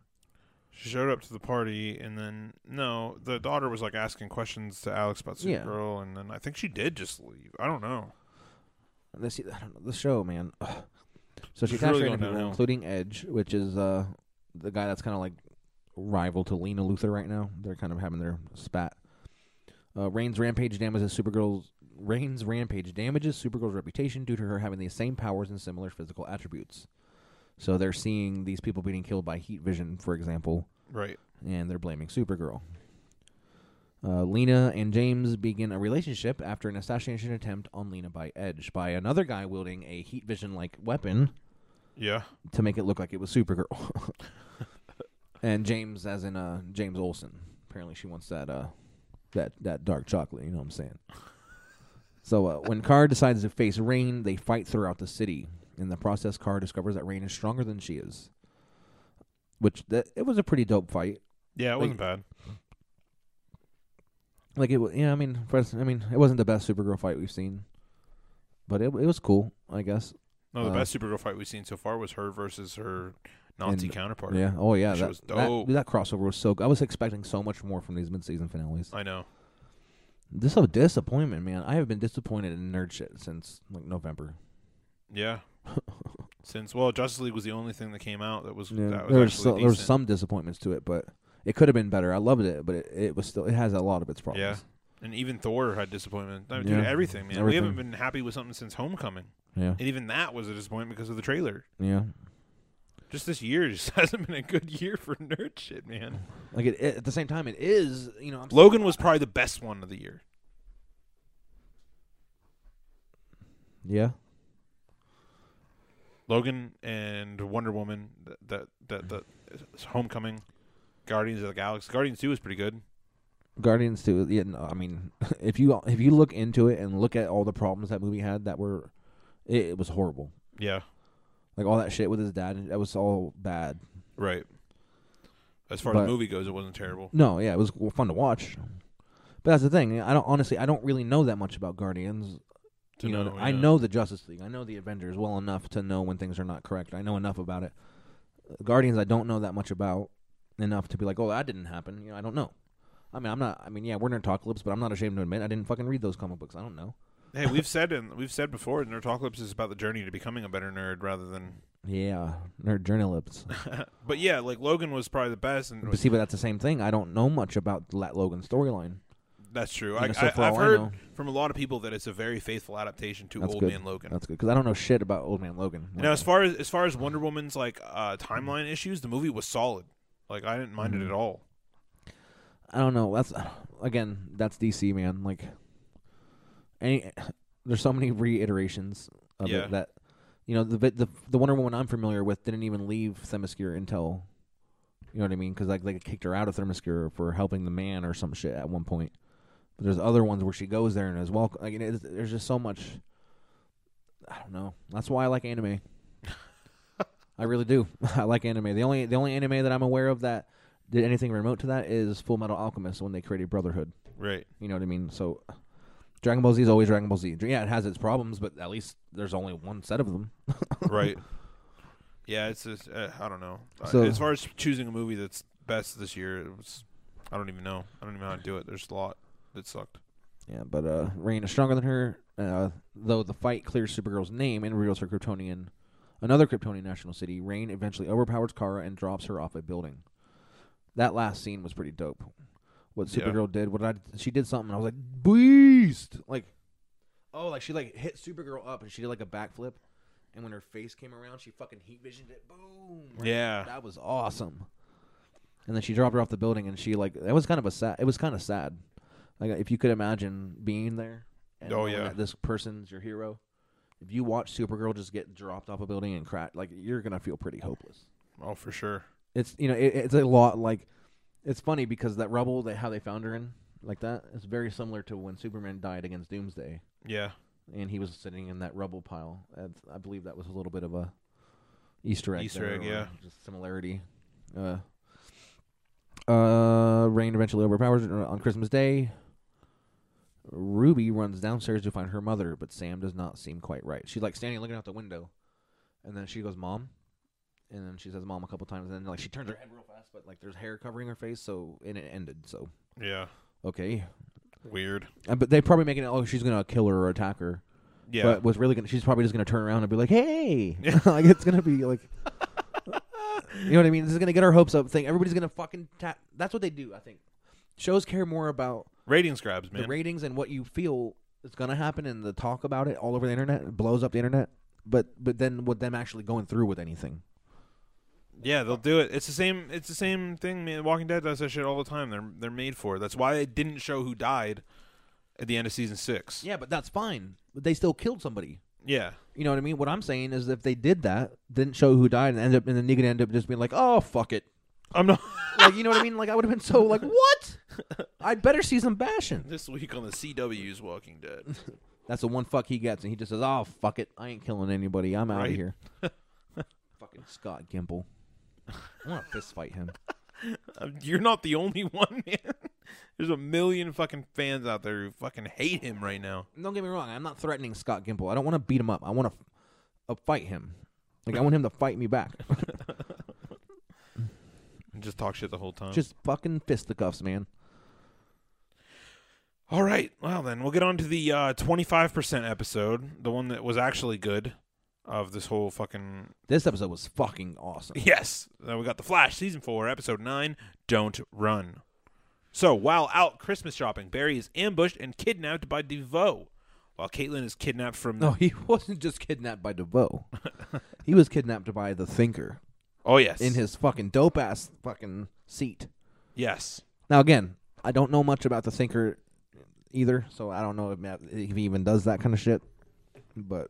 She showed up to the party, and then no, the daughter was like asking questions to Alex about Yeah. Supergirl, and then I think she did just leave. I don't know. This I don't know, the show, man. Ugh. So she It's attached really random going people, downhill. including Edge, which is uh, the guy that's kind of like rival to Lena Luthor right now. They're kind of having their spat. Uh, Reign's rampage damages Supergirl's Reign's rampage damages Supergirl's reputation due to her having the same powers and similar physical attributes. So they're seeing these people being killed by heat vision, for example, Right. and they're blaming Supergirl. Uh, Lena and James begin a relationship after an assassination attempt on Lena by Edge by another guy wielding a heat vision like weapon Yeah. to make it look like it was Supergirl. and James, as in uh, James Olsen, apparently she wants that uh, that that dark chocolate. You know what I'm saying? So uh, when Kara decides to face Reign, they fight throughout the city. In the process, Kara discovers that Reign is stronger than she is, which that it was a pretty dope fight. Yeah, it Like- wasn't bad. Like it, wa- yeah. I mean, first, I mean, it wasn't the best Supergirl fight we've seen, but it it was cool, I guess. No, the Uh, best Supergirl fight we've seen so far was her versus her Nazi And- counterpart. Yeah. Oh yeah. That That, was that crossover was so. good. I was expecting so much more from these mid-season finales. I know. This is a disappointment, man. I have been disappointed in nerd shit since like November. Yeah. Since well, Justice League was the only thing that came out that was Yeah, that was there was so, there was some disappointments to it, but it could have been better. I loved it, but it, it was still it has a lot of its problems. Yeah. And even Thor had disappointment. I mean, Yeah. dude, everything, man. We haven't been happy with something since Homecoming, Yeah. and even that was a disappointment because of the trailer. Yeah. Just this year just hasn't been a good year for nerd shit, man. Like it, it- at the same time, it is. You know, I'm Logan was probably the best one of the year. yeah. Logan and Wonder Woman, that that that, that Homecoming, Guardians of the Galaxy. Guardians Two is pretty good. Guardians too. Yeah, no, I mean, if you if you look into it and look at all the problems that movie had, that were, it, it was horrible. Yeah, Like all that shit with his dad, that was all bad. right. As far But- as the movie goes, it wasn't terrible. No, yeah, it was fun to watch. But that's the thing. I don't honestly. I don't really know that much about Guardians. To you know, know, I know the Justice League. I know the Avengers well enough to know when things are not correct. I know enough about it. Guardians, I don't know that much about enough to be like, oh, that didn't happen. You know, I don't know. I mean, I'm not. I mean, yeah, we're Nerdtalkalypse, but I'm not ashamed to admit I didn't fucking read those comic books. I don't know. Hey, we've said and we've said before, Nerdtalkalypse is about the journey to becoming a better nerd rather than. Yeah, nerd journalists. but yeah, like Logan was probably the best, and but see, but that's the same thing. I don't know much about the Lat Logan storyline. That's true. You I, know, so I, all I heard know- from a lot of people that it's a very faithful adaptation to That's Old good. Man Logan. That's good because I don't know shit about Old Man Logan. Know, as far as as far as Wonder Woman's like uh, timeline issues, the movie was solid. Like I didn't mind Mhm. it at all. I don't know. That's again, that's DC, man. Like, any there's so many reiterations of Yeah. it that you know the the the Wonder Woman I'm familiar with didn't even leave Themyscira until you know what I mean because like they kicked her out of Themyscira for helping the man or some shit at one point. But there's other ones where she goes there and is welcome. Like, there's just so much. I don't know. That's why I like anime. I really do. I like anime. The only the only anime that I'm aware of that did anything remote to that is Full Metal Alchemist when they created Brotherhood. Right. You know what I mean? So Dragon Ball Z is always Dragon Ball Z. Yeah, it has its problems, but at least there's only one set of them. right. Yeah, it's just, uh, I don't know. Uh, So- as far as choosing a movie that's best this year, it was I don't even know. I don't even know how to do it. There's a lot that sucked. Yeah, but uh, Reign is stronger than her. Uh, though the fight clears Supergirl's name and reveals her Kryptonian, another Kryptonian national city. Reign eventually overpowers Kara and drops her off a building. That last scene was pretty dope. What Yeah. Supergirl did, what I she did something. I was like, beast! Like, oh, like she like hit Supergirl up and she did like a backflip, and when her face came around, she fucking heat visioned it. Boom! Right? Yeah. that was awesome. And then she dropped her off the building, and she like it was kind of a sad. It was kind of sad. Like if you could imagine being there. And Oh, yeah. this person's your hero. If you watch Supergirl just get dropped off a building and crack, like you're gonna feel pretty hopeless. Oh, for sure. It's you know it, it's a lot like it's funny because that rubble that how they found her in like that is very similar to when Superman died against Doomsday, Yeah. and he was sitting in that rubble pile. That's, I believe that was a little bit of a Easter egg. Easter egg, yeah. just similarity. Uh, uh, Reign eventually overpowers on Christmas Day. Ruby runs downstairs to find her mother, but Sam does not seem quite right. She's like standing looking out the window, and then she goes, "Mom," and then she says, "Mom" a couple times, and then like she turns her head real fast, but like there's hair covering her face, so and it ended. So Yeah. okay, Weird. uh, but they probably making it. Oh, she's gonna kill her or attack her. Yeah. But was really gonna? She's probably just gonna turn around and be like, "Hey," like it's gonna be like, you know what I mean? This is gonna get our hopes up. Thing everybody's gonna fucking tap. That's what they do. I think shows care more about Ratings grabs, man. the ratings and what you feel is gonna happen, and the talk about it all over the internet it blows up the internet. But but then with them actually going through with anything, yeah, they'll do it. It's the same. It's the same thing. Man, Walking Dead does that shit all the time. They're they're made for it. That's why they didn't show who died at the end of season six. yeah, but that's fine. But they still killed somebody. Yeah. You know what I mean? What I'm saying is, if they did that, didn't show who died, and end up, and then Negan ended up just being like, "Oh fuck it," I'm not. like you know what I mean? Like I would have been so like, "What?" I'd better see some bashing. this week on the CW's Walking Dead. That's the one fuck he gets, and he just says, "Oh fuck it, I ain't killing anybody. I'm out of Right. here." Fucking Scott Gimple. I want to fist fight him. Uh, You're not the only one, man. There's a million fucking fans out there who fucking hate him right now. Don't get me wrong. I'm not threatening Scott Gimple. I don't want to beat him up. I want to uh, fight him. Like I want him to fight me back. And just talk shit the whole time. just fucking fisticuffs, man. All right. Well, then we'll get on to the uh, 25% episode, the one that was actually good of this whole fucking. This episode was fucking awesome. Yes. Then we got The Flash, season four, episode nine Don't Run. So while out Christmas shopping, Barry is ambushed and kidnapped by DeVoe, while Caitlin is kidnapped from. No, he wasn't just kidnapped by DeVoe. he was kidnapped by the Thinker Oh, yes. in his fucking dope ass fucking seat. Yes. Now again, I don't know much about the Thinker either, so I don't know if, if he even does that kind of shit. But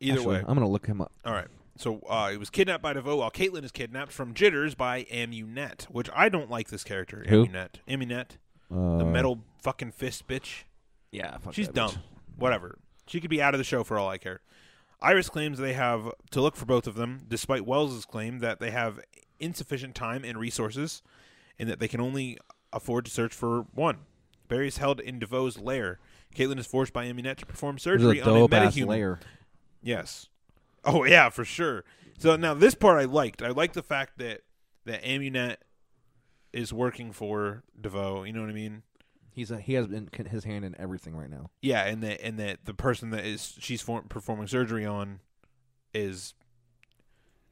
Either actually, way. I'm gonna look him up. All right. So uh, he was kidnapped by DeVoe while Caitlin is kidnapped from Jitters by Amunet, which I don't like this character. Who? Amunet. Amunet. Uh, The metal fucking fist bitch. Yeah, She's dumb. bitch. Whatever. She could be out of the show for all I care. Iris claims they have to look for both of them, despite Wells's claim that they have insufficient time and resources, and that they can only afford to search for one. Barry is held in DeVoe's lair. Caitlin is forced by Amunet to perform surgery a on a metahuman. layer. Yes. Oh yeah, for sure. So now this part I liked. I like the fact that that Amunet is working for DeVoe. You know what I mean? He's a, he has been, his hand in everything right now. Yeah, and that and that the person that is she's for, performing surgery on is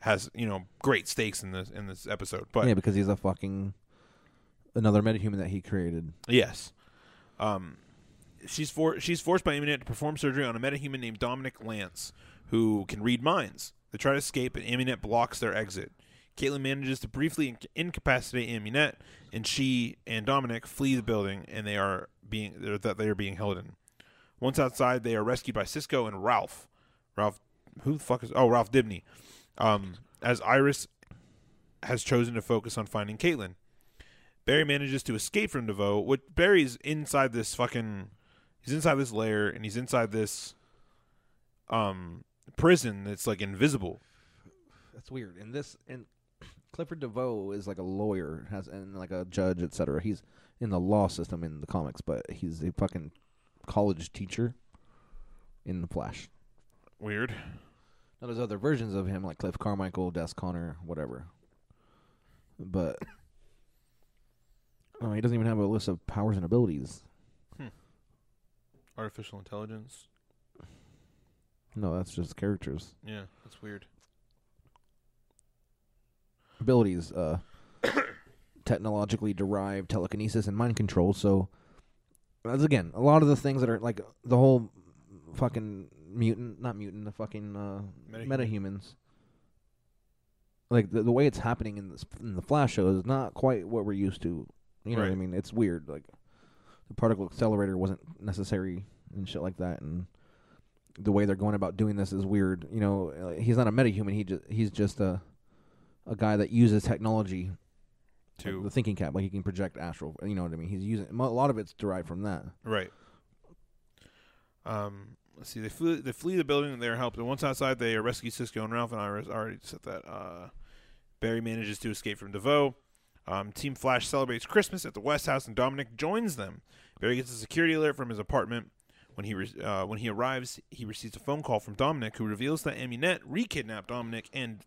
has you know great stakes in this in this episode. But yeah, because he's a fucking another metahuman that he created. yes, um, she's for she's forced by Amunet to perform surgery on a metahuman named Dominic Lance, who can read minds. They try to escape, and Amunet blocks their exit. Caitlin manages to briefly incapacitate Amunet, and she and Dominic flee the building, and they are being that they are being held in. Once outside, they are rescued by Cisco and Ralph. Ralph, who the fuck is? Oh, Ralph Dibney. Um, as Iris has chosen to focus on finding Caitlin. Barry manages to escape from DeVoe. What Barry's inside this fucking, he's inside this lair, and he's inside this, um, prison that's like invisible. That's weird. And this and Clifford DeVoe is like a lawyer, has and like a judge, etc. He's in the law system in the comics, but he's a fucking college teacher in the Flash. Weird. Now there's other versions of him like Cliff Carmichael, Des Connor, whatever. But oh, he doesn't even have a list of powers and abilities. Hmm. Artificial intelligence. No, that's just characters. Yeah, that's weird. Abilities uh technologically derived telekinesis and mind control. So as again a lot of the things that are like the whole fucking mutant not mutant the fucking uh Metahuman. metahumans. Like the, the way it's happening in this in the flash show is not quite what we're used to. You know what i Right. mean? It's weird like the particle accelerator wasn't necessary and shit like that and the way they're going about doing this is weird. You know uh, he's not a metahuman he just he's just a a guy that uses technology too. the thinking cap, like he can project astral. You know what I mean? He's using a lot of it's derived from that. Right. Um. Let's see. They flee. They flee the building. and They're helped. And once outside, they rescue Cisco and Ralph. And I already said that. Uh, Barry manages to escape from DeVoe. Um, Team Flash celebrates Christmas at the West House, and Dominic joins them. Barry gets a security alert from his apartment. When he re- uh, when he arrives, he receives a phone call from Dominic, who reveals that Amunet re-kidnapped Dominic, and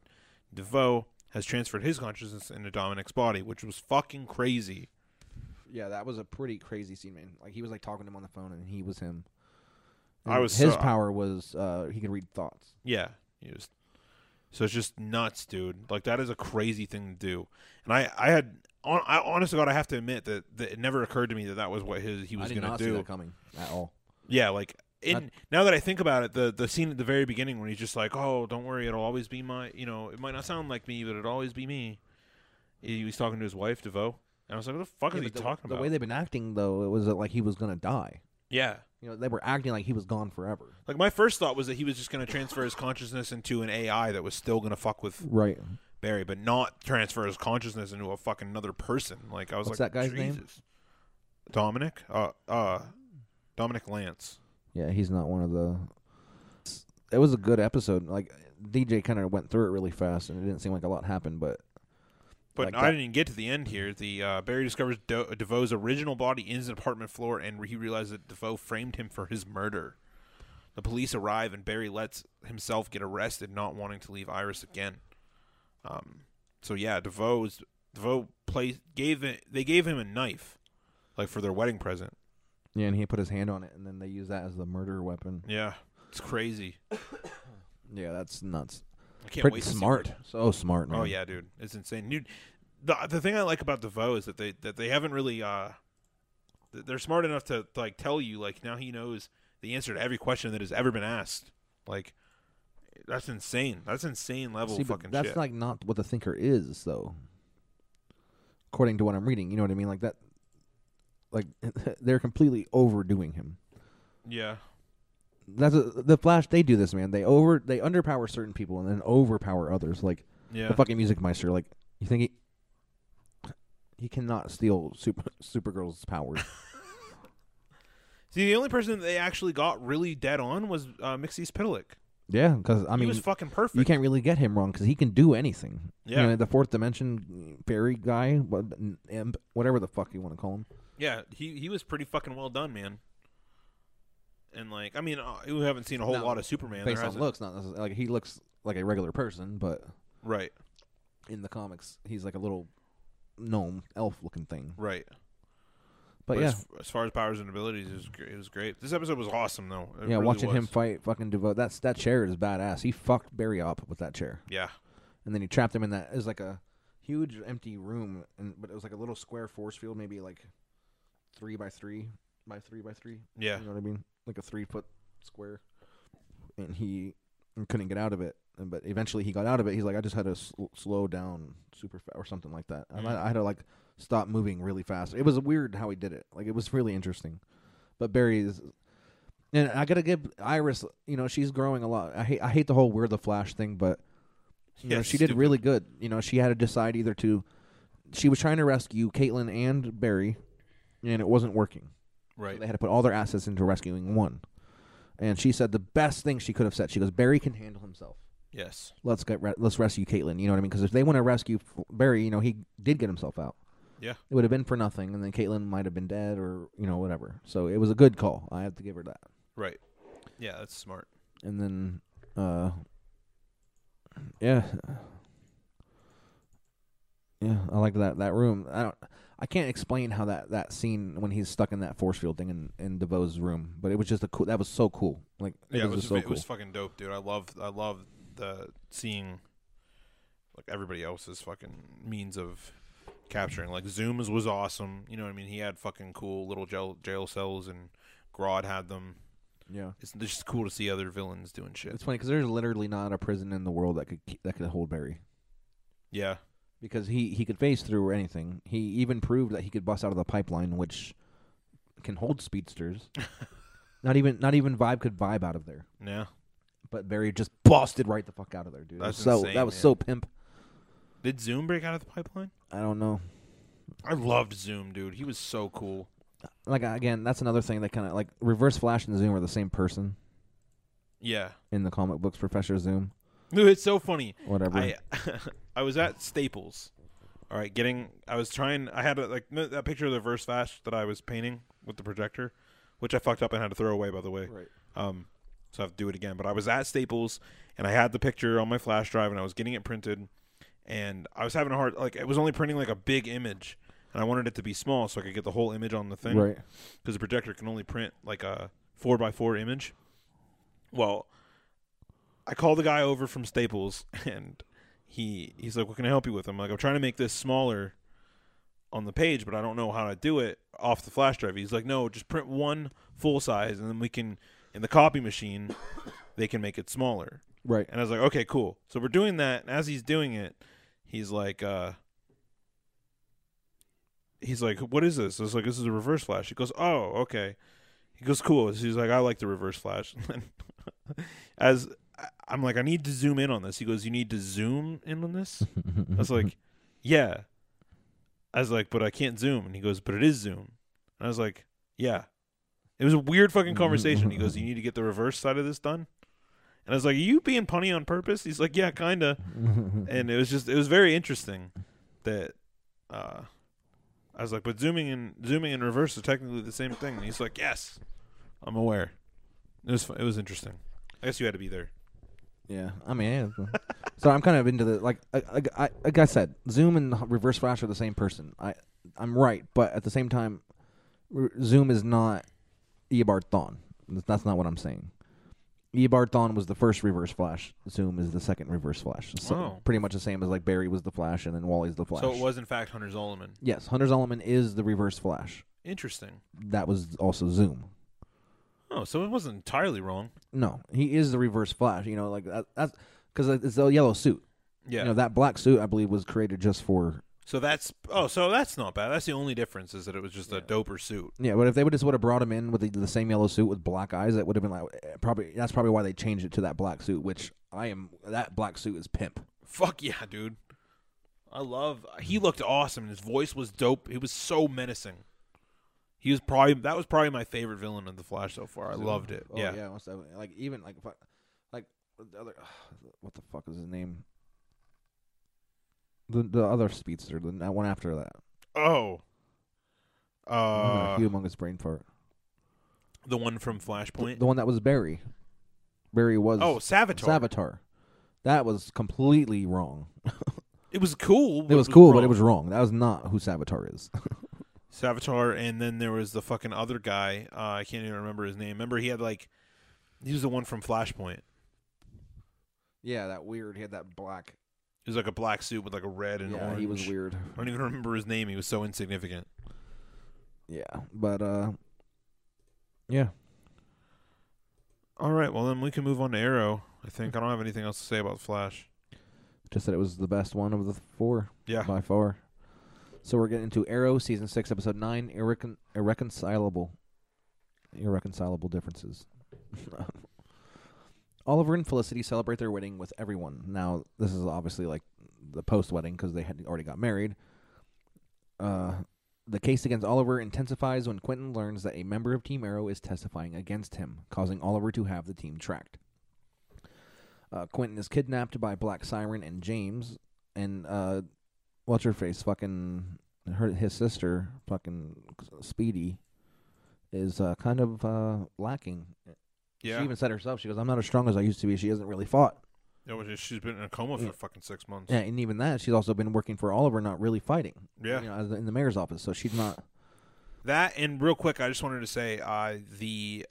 DeVoe has transferred his consciousness into Dominic's body, which was fucking crazy. Yeah, that was a pretty crazy scene, man. Like he was like talking to him on the phone, and he was him. I was his so- power was uh he could read thoughts. Yeah, he was. So it's just nuts, dude. Like that is a crazy thing to do. And I, I had, on, I honest to God, I have to admit that, that it never occurred to me that that was what his he was going not to do. coming at all. Yeah, like in Not- now that I think about it, the the scene at the very beginning when he's just like, "Oh, don't worry, it'll always be my," you know, it might not sound like me, but it'll always be me. He was talking to his wife, DeVoe, and I was like, "What the fuck Yeah, is he the, talking the about?" The way they've been acting though, it was uh, like he was gonna die. yeah, You know, they were acting like he was gone forever. like my first thought was that he was just going to transfer his consciousness into an AI that was still going to fuck with Right. Barry, but not transfer his consciousness into a fucking another person. Like I was What's like, that guy's name? Jesus. Dominic, uh, uh, Dominic Lance. Yeah, he's not one of the. It was a good episode. Like DJ kind of went through it really fast, and it didn't seem like a lot happened. But But Like I that- didn't even get to the end here. The uh, Barry discovers Do- DeVoe's original body in his apartment floor, and he realizes that DeVoe framed him for his murder. The police arrive, and Barry lets himself get arrested, not wanting to leave Iris again. Um, so yeah, DeVoe's DeVoe play gave it. They gave him a knife, like for their wedding present. Yeah, and he put his hand on it, and then they use that as the murder weapon. Yeah, it's crazy. Yeah, that's nuts. I can't Pretty wait. to see smart. what- So smart, man. Oh yeah, dude, it's insane, dude. The the thing I like about DeVoe is that they that they haven't really uh, th- they're smart enough to, to like tell you like now he knows the answer to every question that has ever been asked. Like that's insane. That's insane level See, but fucking that's shit. like not what the thinker is, though. According to what I'm reading, you know what I mean? Like that. Like they're completely overdoing him. yeah, That's a, the Flash. They do this, man. They over they underpower certain people and then overpower others. Like yeah. the fucking Music Meister. Like you think he he cannot steal Super Supergirl's powers? See, the only person that they actually got really dead on was uh, Mxyzptlk. yeah, because I mean, he was fucking perfect. you can't really get him wrong because he can do anything. You Yeah. know, the fourth dimension fairy guy, imp, whatever the fuck you want to call him. Yeah, he he was pretty fucking well done, man. And like, I mean, uh, we haven't seen a whole lot of Superman. Based there on hasn't- looks, not necessarily like he looks like a regular person, but right, in the comics, he's like a little gnome elf looking thing. right. But, yeah, as, as far as powers and abilities, it was great. It was great. This episode was awesome, though. It yeah, really watching him was. fight fucking DeVoe that's that chair is badass. He fucked Barry up with that chair, Yeah, and then he trapped him in that. It was like a huge empty room, and but it was like a little square force field, maybe like three by three by three by three. yeah, You know what I mean? Like a three foot square. And he couldn't get out of it. And- But eventually he got out of it. He's like, I just had to sl- slow down super fast or something like that. And Mm. I, I had to like stop moving really fast. It was weird how he did it. Like it was really interesting. But Barry is. And I gotta give Iris, you know, she's growing a lot. I hate, I hate the whole "we're the Flash" thing, but you Yeah, know, she did really good. You know, she had to decide either to, she was trying to rescue Caitlin and Barry, and it wasn't working. right. So they had to put all their assets into rescuing one. And she said the best thing she could have said. She goes, Barry can handle himself. yes, Let's get re- let's rescue Caitlin. You know what I mean? Because if they want to rescue Barry, you know he did get himself out. Yeah. it would have been for nothing, and then Caitlin might have been dead or you know whatever. So it was a good call. I have to give her that. right. Yeah, that's smart. And then, uh, yeah, yeah, I like that that room. I don't. I can't explain how that, that scene when he's stuck in that force field thing in, in DeVoe's room, but it was just a cool. That was so cool. Like it yeah, was, it was, just so it cool. was fucking dope, dude. I love, I love the seeing like everybody else's fucking means of capturing. Like Zooms was awesome. You know what I mean? He had fucking cool little jail jail cells, and Grodd had them. yeah, It's just cool to see other villains doing shit. it's funny because there's literally not a prison in the world that could that could hold Barry Yeah, because he he could phase through or anything. He even proved that he could bust out of the pipeline, which can hold speedsters. not even not even Vibe could vibe out of there. yeah. But Barry just busted right the fuck out of there, dude. That's so insane, that was man. so pimp. Did Zoom break out of the pipeline? I don't know. I loved Zoom, dude. He was so cool. Like uh, again, that's another thing that kind of like Reverse Flash and Zoom are the same person Yeah. in the comic books. Professor Zoom, it's so funny. whatever. I I was at Staples. All right, getting. I was trying. I had a, like that picture of the verse flash that I was painting with the projector, which I fucked up and had to throw away. By the way, right. um, so I have to do it again. But I was at Staples and I had the picture on my flash drive and I was getting it printed, and I was having a hard like it was only printing like a big image, and I wanted it to be small so I could get the whole image on the thing Right. because the projector can only print like a four by four image. Well, I call the guy over from Staples, and he he's like, "What can I help you with?" I'm like, "I'm trying to make this smaller on the page, but I don't know how to do it off the flash drive." He's like, "No, just print one full size, and then we can in the copy machine they can make it smaller." Right. And I was like, "Okay, cool." So we're doing that, and as he's doing it, he's like, uh, he's like, "What is this?" I was like, "This is a reverse flash." He goes, "Oh, okay." He goes, "Cool." He's like, "I like the reverse flash." as I'm like, "I need to zoom in on this." He goes, "You need to zoom in on this." I was like, "Yeah." I was like, "But I can't zoom." And he goes, "But it is zoom." And I was like, "Yeah." It was a weird fucking conversation. He goes, "You need to get the reverse side of this done." And I was like, "Are you being punny on purpose?" He's like, "Yeah, kinda." and it was just it was very interesting that uh I was like, but zooming and zooming and reverse are technically the same thing. And he's like, yes, I'm aware. It was fu- it was interesting. I guess you had to be there. Yeah, I mean, yeah. so I'm kind of into the like, I, I, I, like I said, Zoom and Reverse Flash are the same person. I, I'm right, but at the same time, R- Zoom is not Eobard Thawne. That's- That's not what I'm saying. Eobard Thawne was the first Reverse Flash. Zoom is the second Reverse Flash. So Oh. pretty much the same as like Barry was the Flash and then Wally's the Flash. So it was in fact Hunter Zolomon. Yes, Hunter Zolomon is the Reverse Flash. Interesting. That was also Zoom. Oh, so it wasn't entirely wrong. No, he is the Reverse Flash. You know, like that, that's because it's the yellow suit. Yeah. You know, that black suit, I believe, was created just for. so that's oh, so that's not bad. That's the only difference is that it was just a doper suit. Yeah, but if they would just would have brought him in with the, the same yellow suit with black eyes, that would have been like eh, probably. That's probably why they changed it to that black suit. Which I am. That black suit is pimp. Fuck yeah, dude. I love. He looked awesome. and His voice was dope. He was so menacing. He was probably that was probably my favorite villain of the Flash so far. I loved it. Oh, yeah. yeah. most definitely. Like even like like the other. What the fuck is his name? The the other speedster, the one after that. Oh. Uh, a humongous brain fart. the one from Flashpoint. The one that was Barry. Barry was oh, Savitar. Savitar. That was completely wrong. It was cool. but It was cool, but it was wrong. That was not who Savitar is. Savitar, and then there was the fucking other guy. Uh, I can't even remember his name. Remember, he had like, he was the one from Flashpoint. yeah, that weird. He had that black. He was like a black suit with like a red and yeah, orange. he was weird. I don't even remember his name. He was so insignificant. Yeah, but uh, yeah. All right, well then we can move on to Arrow. I think I don't have anything else to say about Flash. Just that it was the best one of the four Yeah. by far. So we're getting into Arrow season six, episode nine. Irrecon- irreconcilable, irreconcilable differences. Oliver and Felicity celebrate their wedding with everyone. Now, this is obviously like the post wedding because they had already got married. Uh, the case against Oliver intensifies when Quentin learns that a member of Team Arrow is testifying against him, causing Oliver to have the team tracked. Uh, Quentin is kidnapped by Black Siren and James, and uh, what's her face? Fucking her, his sister, fucking Speedy, is uh, kind of uh, lacking. Yeah. She even said herself, she goes, "I'm not as strong as I used to be." She hasn't really fought. Yeah, well, she's been in a coma for Yeah. fucking six months. Yeah, and even that, she's also been working for Oliver, not really fighting. Yeah. you know, in the mayor's office. So she's not. That and real quick, I just wanted to say uh, the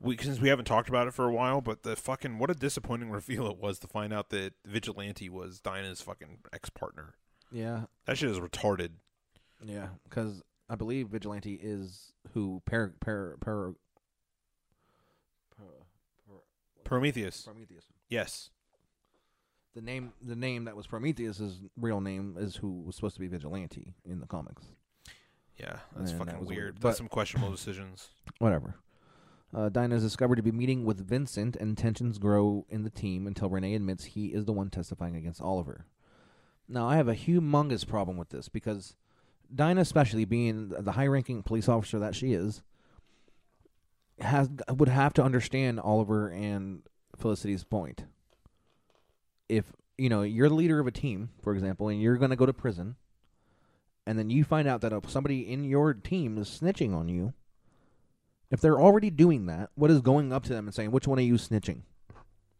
we since we haven't talked about it for a while, but the fucking what a disappointing reveal it was to find out that Vigilante was Dinah's fucking ex partner. Yeah, That shit is retarded. yeah, because I believe Vigilante is who per per per. Prometheus. Prometheus. Yes. The name, the name that was Prometheus's real name is who was supposed to be Vigilante in the comics. Yeah, that's And fucking was weird. weird. That's some questionable decisions. Whatever. Uh, Dinah is discovered to be meeting with Vincent, and tensions grow in the team until Rene admits he is the one testifying against Oliver. Now, I have a humongous problem with this because Dinah, especially being the high-ranking police officer that she is, has would have to understand Oliver and Felicity's point. If you know you're the leader of a team, for example, and you're going to go to prison, and then you find out that uh, somebody in your team is snitching on you, if they're already doing that, what is going up to them and saying, "Which one are you snitching?"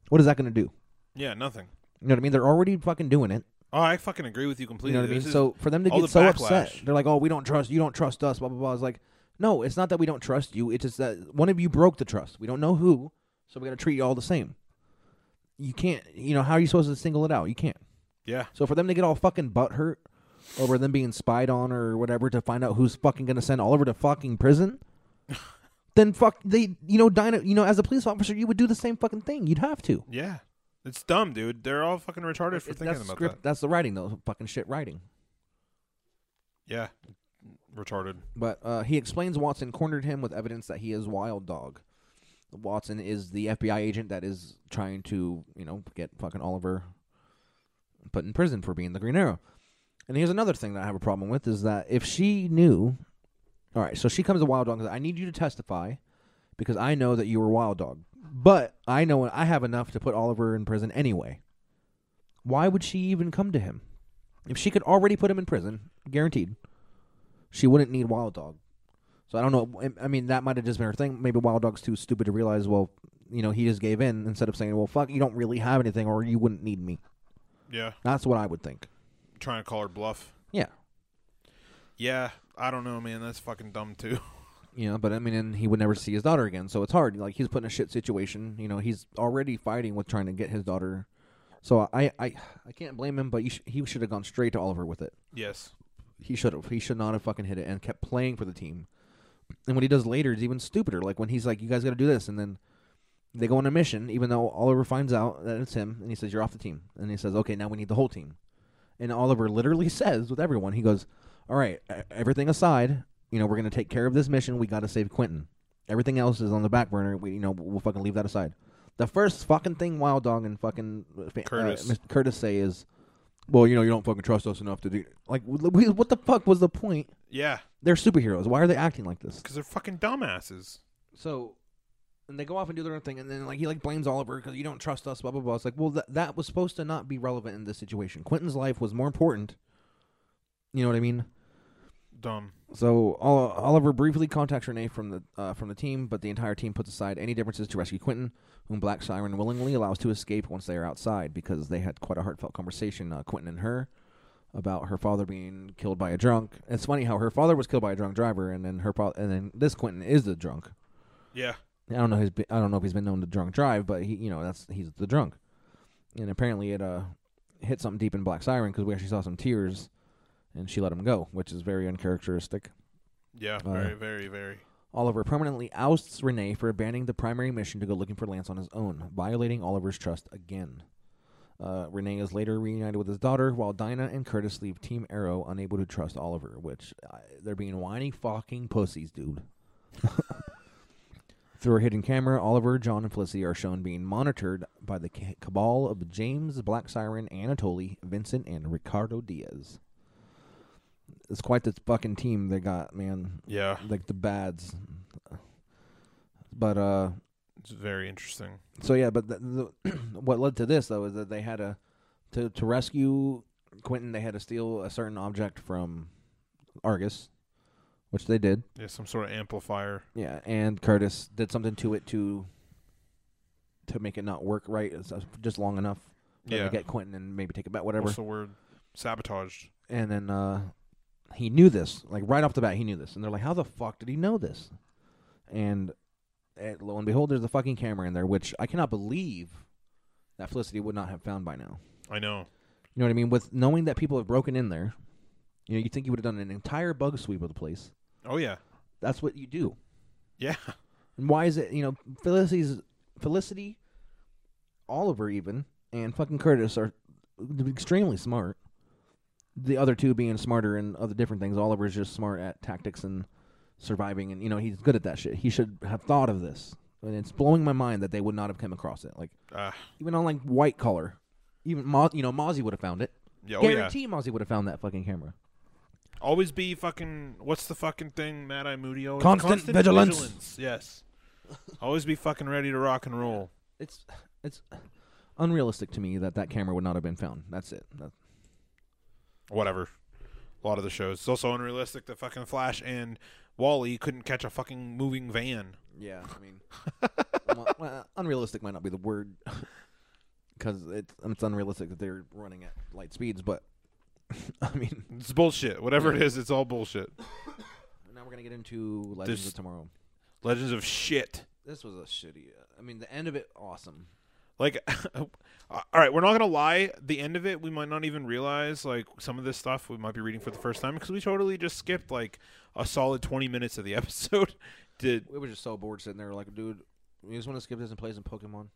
What is that going to do? Yeah, nothing. You know what I mean? They're already fucking doing it. Oh, I fucking agree with you completely. You know what I mean? This So for them to all get the so upset, they're like, "Oh, we don't trust you. Don't trust us." Blah blah blah. It's like, no, it's not that we don't trust you. It's just that one of you broke the trust. We don't know who, so we got to treat you all the same. You can't. You know how are you supposed to single it out? You can't. yeah, So for them to get all fucking butt hurt over them being spied on or whatever to find out who's fucking gonna send Oliver to fucking prison, then fuck they. You know, Dinah. You know, as a police officer, you would do the same fucking thing. You'd have to. yeah. It's dumb, dude. They're all fucking retarded for It's- thinking that's about script. that. That's the writing, though. Fucking shit writing. Yeah, retarded. But uh, he explains Watson cornered him with evidence that he is Wild Dog. Watson is the FBI agent that is trying to, you know, get fucking Oliver put in prison for being the Green Arrow. And here's another thing that I have a problem with is that if she knew, all right, so she comes to Wild Dog and says, I need you to testify because I know that you were Wild Dog. But I know I have enough to put Oliver in prison anyway. Why would she even come to him? If she could already put him in prison, guaranteed, she wouldn't need Wild Dog. So I don't know. I- mean, that might have just been her thing. Maybe Wild Dog's too stupid to realize. Well, you know, he just gave in instead of saying, "Well, fuck, you don't really have anything, or you wouldn't need me." Yeah, That's what I would think. trying to call her bluff. Yeah, Yeah, I don't know, man. That's fucking dumb too. you know. But I mean, and he would never see his daughter again, so it's hard. Like he's put in a shit situation. You know, he's already fighting with trying to get his daughter. So I, I, I can't blame him. But you sh- he should have gone straight to Oliver with it. yes. He should have. He should not have fucking hit it and kept playing for the team. And what he does later is even stupider. Like when he's like, "You guys got to do this," and then they go on a mission, even though Oliver finds out that it's him, and he says, "You're off the team." And he says, "Okay, now we need the whole team." And Oliver literally says with everyone, he goes, "All right, everything aside, you know, we're gonna take care of this mission. We got to save Quentin. Everything else is on the back burner. We, you know, we'll fucking leave that aside." The first fucking thing Wild Dog and fucking uh, Curtis. uh, Mr. Curtis say is, "Well, you know, you don't fucking trust us enough to do." Like, we- what the fuck was the point? Yeah, They're superheroes. Why are they acting like this? because they're fucking dumbasses. So, and they go off and do their own thing, and then like he like blames Oliver because you don't trust us. Blah blah blah. It's like, well, that that was supposed to not be relevant in this situation. Quentin's life was more important. You know what I mean? Dumb. So Oliver briefly contacts Rene from the uh, from the team, but the entire team puts aside any differences to rescue Quentin, whom Black Siren willingly allows to escape once they are outside because they had quite a heartfelt conversation, uh, Quentin and her, about her father being killed by a drunk. It's funny how her father was killed by a drunk driver, and then her and then this Quentin is the drunk. Yeah. I don't know his. I don't know if he's been known to drunk drive, but he, you know, that's he's the drunk. And apparently, it uh hit something deep in Black Siren because we actually saw some tears, and she let him go, which is very uncharacteristic. Yeah. Uh, Very, very, very. Oliver permanently ousts Rene for abandoning the primary mission to go looking for Lance on his own, violating Oliver's trust again. Uh, Rene is later reunited with his daughter, while Dinah and Curtis leave Team Arrow unable to trust Oliver, which uh, they're being whiny fucking pussies, dude. Through a hidden camera, Oliver, John, and Felicity are shown being monitored by the cabal of James, Black Siren, Anatoly, Vincent, and Ricardo Diaz. It's quite this fucking team they got, man Yeah. like the bads. But uh, It's very interesting. so yeah, but the, the what led to this though is that they had to to to rescue Quentin. They had to steal a certain object from Argus, which they did. Yeah, some sort of amplifier. Yeah, and Curtis did something to it to to make it not work right, just long enough. Yeah. to get Quentin and maybe take it back, whatever. What's the word? Sabotaged. and then uh, he knew this, like right off the bat, he knew this, and they're like, "How the fuck did he know this?" And eh, lo and behold, there's a fucking camera in there, which I cannot believe that Felicity would not have found by now. I know. You know what I mean? With knowing that people have broken in there, you know, you think you would have done an entire bug sweep of the place. Oh yeah. That's what you do. Yeah. And why is it? You know, Felicity's Felicity, Oliver, even and fucking Curtis are extremely smart. The other two being smarter and other different things. Oliver's just smart at tactics and surviving, and you know he's good at that shit. He should have thought of this, and it's blowing my mind that they would not have come across it. Like Ah. even on like white collar, even Mo- you know Mozzie would have found it. yeah. Oh yeah. Guarantee Mozzie would have found that fucking camera. Always be fucking. What's the fucking thing, Mad Eye Moody? Always Constant vigilance. Yes. Always be fucking ready to rock and roll. It's it's unrealistic to me that that camera would not have been found. That's it. That, Whatever. A lot of the shows. It's also unrealistic that fucking Flash and Wally couldn't catch a fucking moving van. yeah, I mean, well, well, unrealistic might not be the word because it's it's unrealistic that they're running at light speeds. But I mean, It's bullshit. Whatever it is, it's all bullshit. now we're gonna get into Legends This- of Tomorrow. Legends of shit. This was a shitty. Uh, I mean, the end of it, awesome. Like, all right, we're not gonna lie. The end of it, we might not even realize like some of this stuff we might be reading for the first time because we totally just skipped like a solid twenty minutes of the episode. Did We were just so bored sitting there, like, dude, we just want to skip this and play some Pokemon.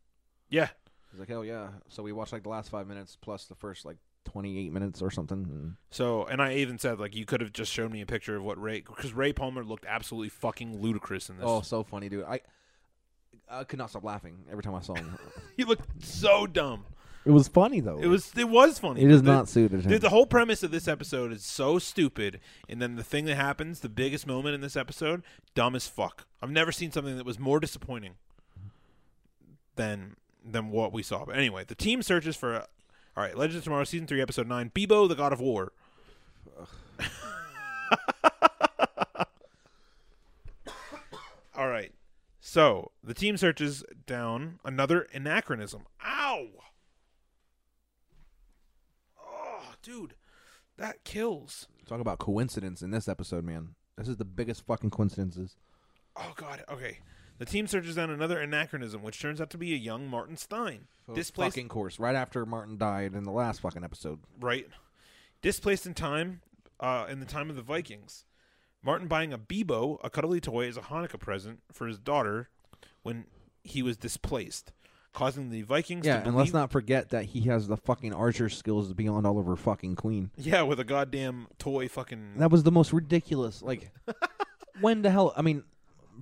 yeah? He's like, hell yeah. So we watched like the last five minutes plus the first like 28 minutes or something. So, and I even said like you could have just shown me a picture of what Ray because Ray Palmer looked absolutely fucking ludicrous in this. oh, so funny, dude. I I could not stop laughing every time I saw him. he looked so dumb. it was funny though. It was it was funny. It is but the- not suited him. Dude, the whole premise of this episode is so stupid, and then the thing that happens, the biggest moment in this episode, dumb as fuck. I've never seen something that was more disappointing than than what we saw. But anyway, the team searches for. all right, Legends of Tomorrow, season three, episode nine. Bebo, the God of War. all right, so the team searches down another anachronism. Ow! Oh, dude, that kills. Talk about coincidence in this episode, man. This is the biggest fucking coincidences. Oh God. Okay. The team searches down another anachronism, which turns out to be a young Martin Stein, displaced. fucking course right after Martin died in the last fucking episode. Right. Displaced in time, uh, in the time of the Vikings. Martin buying a Bebo, a cuddly toy, as a Hanukkah present for his daughter when he was displaced, causing the Vikings Yeah, to and let's not forget that he has the fucking archer skills beyond Oliver fucking Queen. yeah, with a goddamn toy fucking. That was the most ridiculous. Like, when the hell? I mean,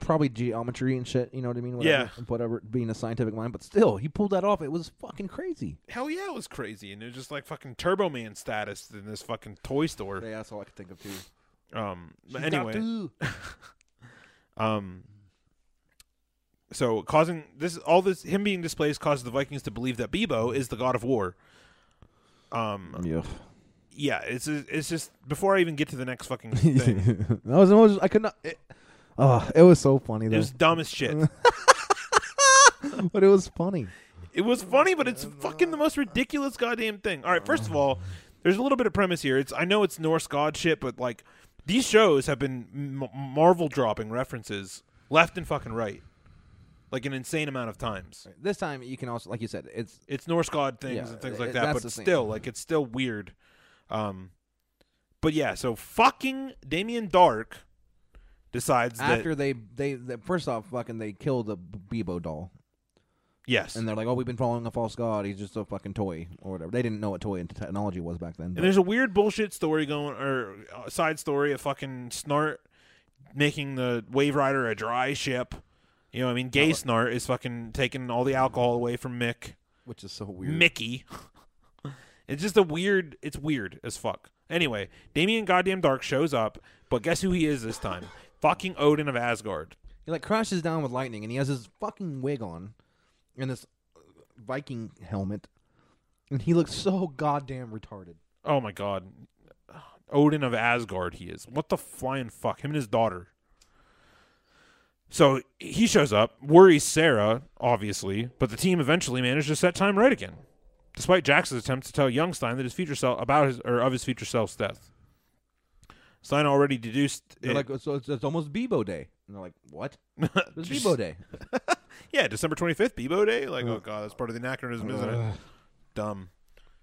probably geometry and shit. You know what I mean? Whatever, Whatever, being a scientific mind, but still, he pulled that off. It was fucking crazy. Hell yeah, it was crazy. And it was just like fucking Turbo Man status in this fucking toy store. Yeah, that's all I could think of too. Um, but She's anyway. Um. So causing this, all this, him being displaced causes the Vikings to believe that Bebo is the god of war. Um. Yeah. Yeah. It's it's just before I even get to the next fucking thing, that was, it was I could not. It, oh, it was so funny it was dumb as shit. but it was funny. It was funny, but it's fucking the most ridiculous goddamn thing. All right, first of all, there's a little bit of premise here. It's I know it's Norse god shit, but like these shows have been m- Marvel dropping references left and fucking right, like an insane amount of times. This time you can also, like you said, it's it's Norse god things Yeah, and things like it- that, but still, like it's still weird. Um, but yeah, so fucking Damien Darhk decides after that they, they they first off fucking they kill the Bebo doll yes, and they're like, oh, we've been following a false god. He's just a fucking toy or whatever. They didn't know what toy and technology was back then. and there's a weird bullshit story going or uh, side story of fucking Snart making the Waverider a dry ship. You know, what I mean, gay Snart is fucking taking all the alcohol away from Mick. which is so weird. Mickey. it's just a weird. It's weird as fuck. Anyway, Damien Goddamn Dark shows up, but guess who he is this time? Fucking Odin of Asgard. He like crashes down with lightning, and he has his fucking wig on, and this uh, Viking helmet, and he looks so goddamn retarded. Oh my god. Odin of Asgard he is. What the flying fuck? Him and his daughter. So he shows up, worries Sara, obviously, but the team eventually manages to set time right again. Despite Jax's attempts to tell young Stein that his future self about his or of his future self's death. Stein already deduced They're it- like, so it's, it's almost Bebo Day, and they're like, what? It's Bebo Day. Yeah, December 25th, Bebo Day. Like, oh god, that's part of the anachronism, isn't it? Dumb.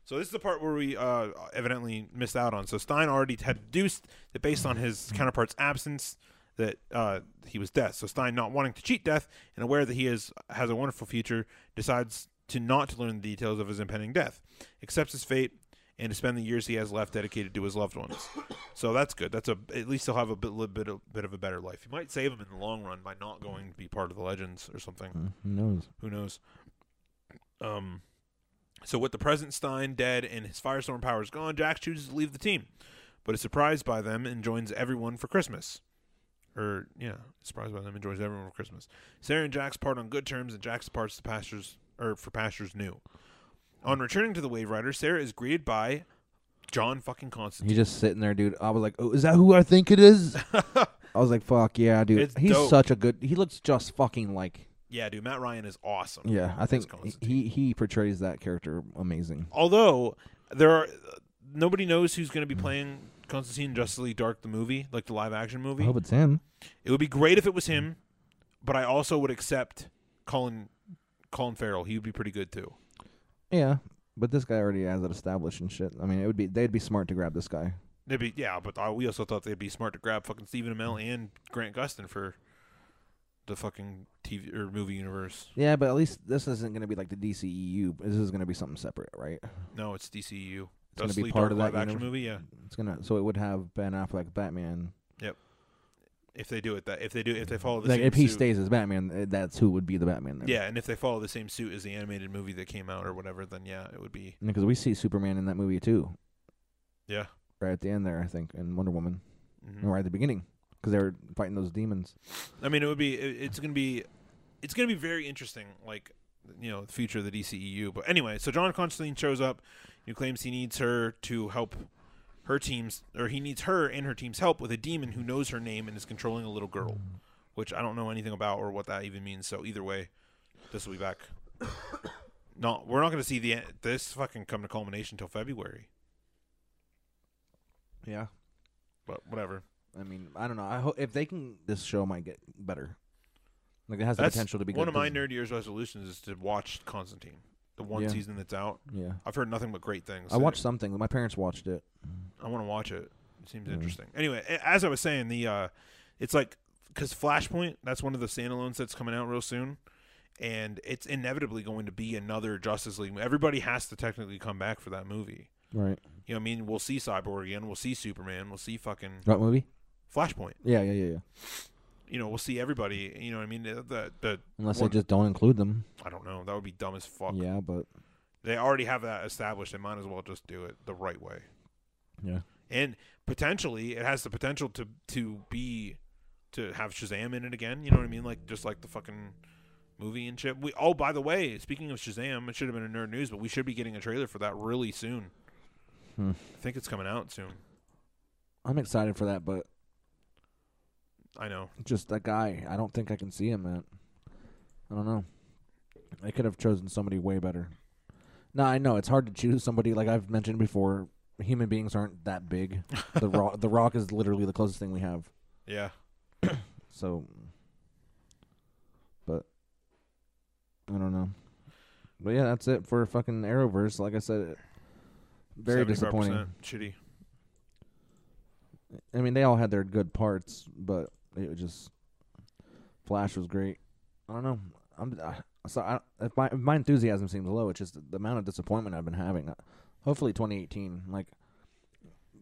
So this is the part where we uh, evidently missed out on. So Stein already had deduced that based on his counterpart's absence, that uh, he was death. So Stein, not wanting to cheat death and aware that he is has a wonderful future, decides to not to learn the details of his impending death, accepts his fate, and to spend the years he has left dedicated to his loved ones. So that's good. That's a at least he'll have a bit, little bit, of, bit of a better life. He might save him in the long run by not going to be part of the legends or something. Who knows? Who knows? Um, so with the present Stein dead and his Firestorm powers gone, Jack chooses to leave the team. but is surprised by them and joins everyone for Christmas. Or yeah, surprised by them and joins everyone for Christmas. Sara and Jax part on good terms, and Jax departs to pastures or for pastures new. On returning to the Wave Rider, Sara is greeted by John fucking Constantine. He's just sitting there, dude. I was like, "Oh, is that who I think it is?" I was like, "Fuck yeah, dude." It's He's dope. such a good. He looks just fucking like. Yeah, dude, Matt Ryan is awesome. Yeah, I think Constantine. he he portrays that character amazing. Although there are nobody knows who's going to be playing Constantine in Justice League Dark the movie, like the live action movie. I hope it's him. It would be great if it was him, but I also would accept Colin Colin Farrell. He would be pretty good too. Yeah, but this guy already has it established and shit. I mean, it would be they'd be smart to grab this guy. They'd be yeah, but uh, we also thought they'd be smart to grab fucking Stephen Amell and Grant Gustin for the fucking TV or movie universe. Yeah, but at least this isn't going to be like the DCEU. This is going to be something separate, right? No, it's DCU. It's gonna be part Dark of that action universe? movie. Yeah, It's gonna so it would have Ben Affleck Batman. If they do it that if they do if they follow the Like same if he suit- stays as Batman, uh, that's who would be the Batman. Then. Yeah, and if they follow the same suit as the animated movie that came out or whatever, then yeah, it would be because we see Superman in that movie too, yeah. right at the end there, I think, and Wonder Woman, Mhm. right at the beginning, because they were fighting those demons. I mean, it would be. It, it's to be. It's going to be very interesting. Like you know, the future of the DCEU. But anyway, so John Constantine shows up. He claims he needs her to help her teams, or he needs her and her team's help with a demon who knows her name and is controlling a little girl, which I don't know anything about or what that even means. So either way, this will be back. No, we're not going to see the this fucking come to culmination until February. Yeah, But whatever. I mean, I don't know. I hope if they can, this show might get better. Like it has the That's potential to be one good of my nerd year's resolutions is to watch Constantine, the one Yeah. season that's out. Yeah, I've heard nothing but great things. I watched something. My parents watched it. I want to watch it. It seems interesting. Anyway, a- as I was saying, the uh, it's like because Flashpoint that's one of the standalones that's coming out real soon, and it's inevitably going to be another Justice League. Everybody has to technically come back for that movie. Right. You know, what I mean, we'll see Cyborg again. We'll see Superman. We'll see fucking What movie? Flashpoint. Yeah, yeah, yeah, yeah. You know, we'll see everybody. You know, what I mean, the the, the Unless one- they just don't include them. I don't know. That would be dumb as fuck. Yeah, but They already have that established. They might as well just do it the right way. yeah. and potentially it has the potential to to be to have Shazam in it again. You know what I mean? Like just like the fucking movie and shit. We oh by the way, speaking of Shazam, it should have been in nerd news, but we should be getting a trailer for that really soon. Hmm. I think it's coming out soon. I'm excited for that, but I know. just that guy, I don't think I can see him, man. I don't know. I could have chosen somebody way better. No, I know it's hard to choose somebody. Like I've mentioned before, human beings aren't that big. the rock, the rock is literally the closest thing we have. Yeah. So, but I don't know. But yeah, that's it for fucking Arrowverse. Like I said, very disappointing. Shitty. I mean, they all had their good parts, but it was just Flash was great. I don't know. I'm I, so I, if my if my enthusiasm seems low. It's just the, amount of disappointment I've been having. Hopefully, 2018, like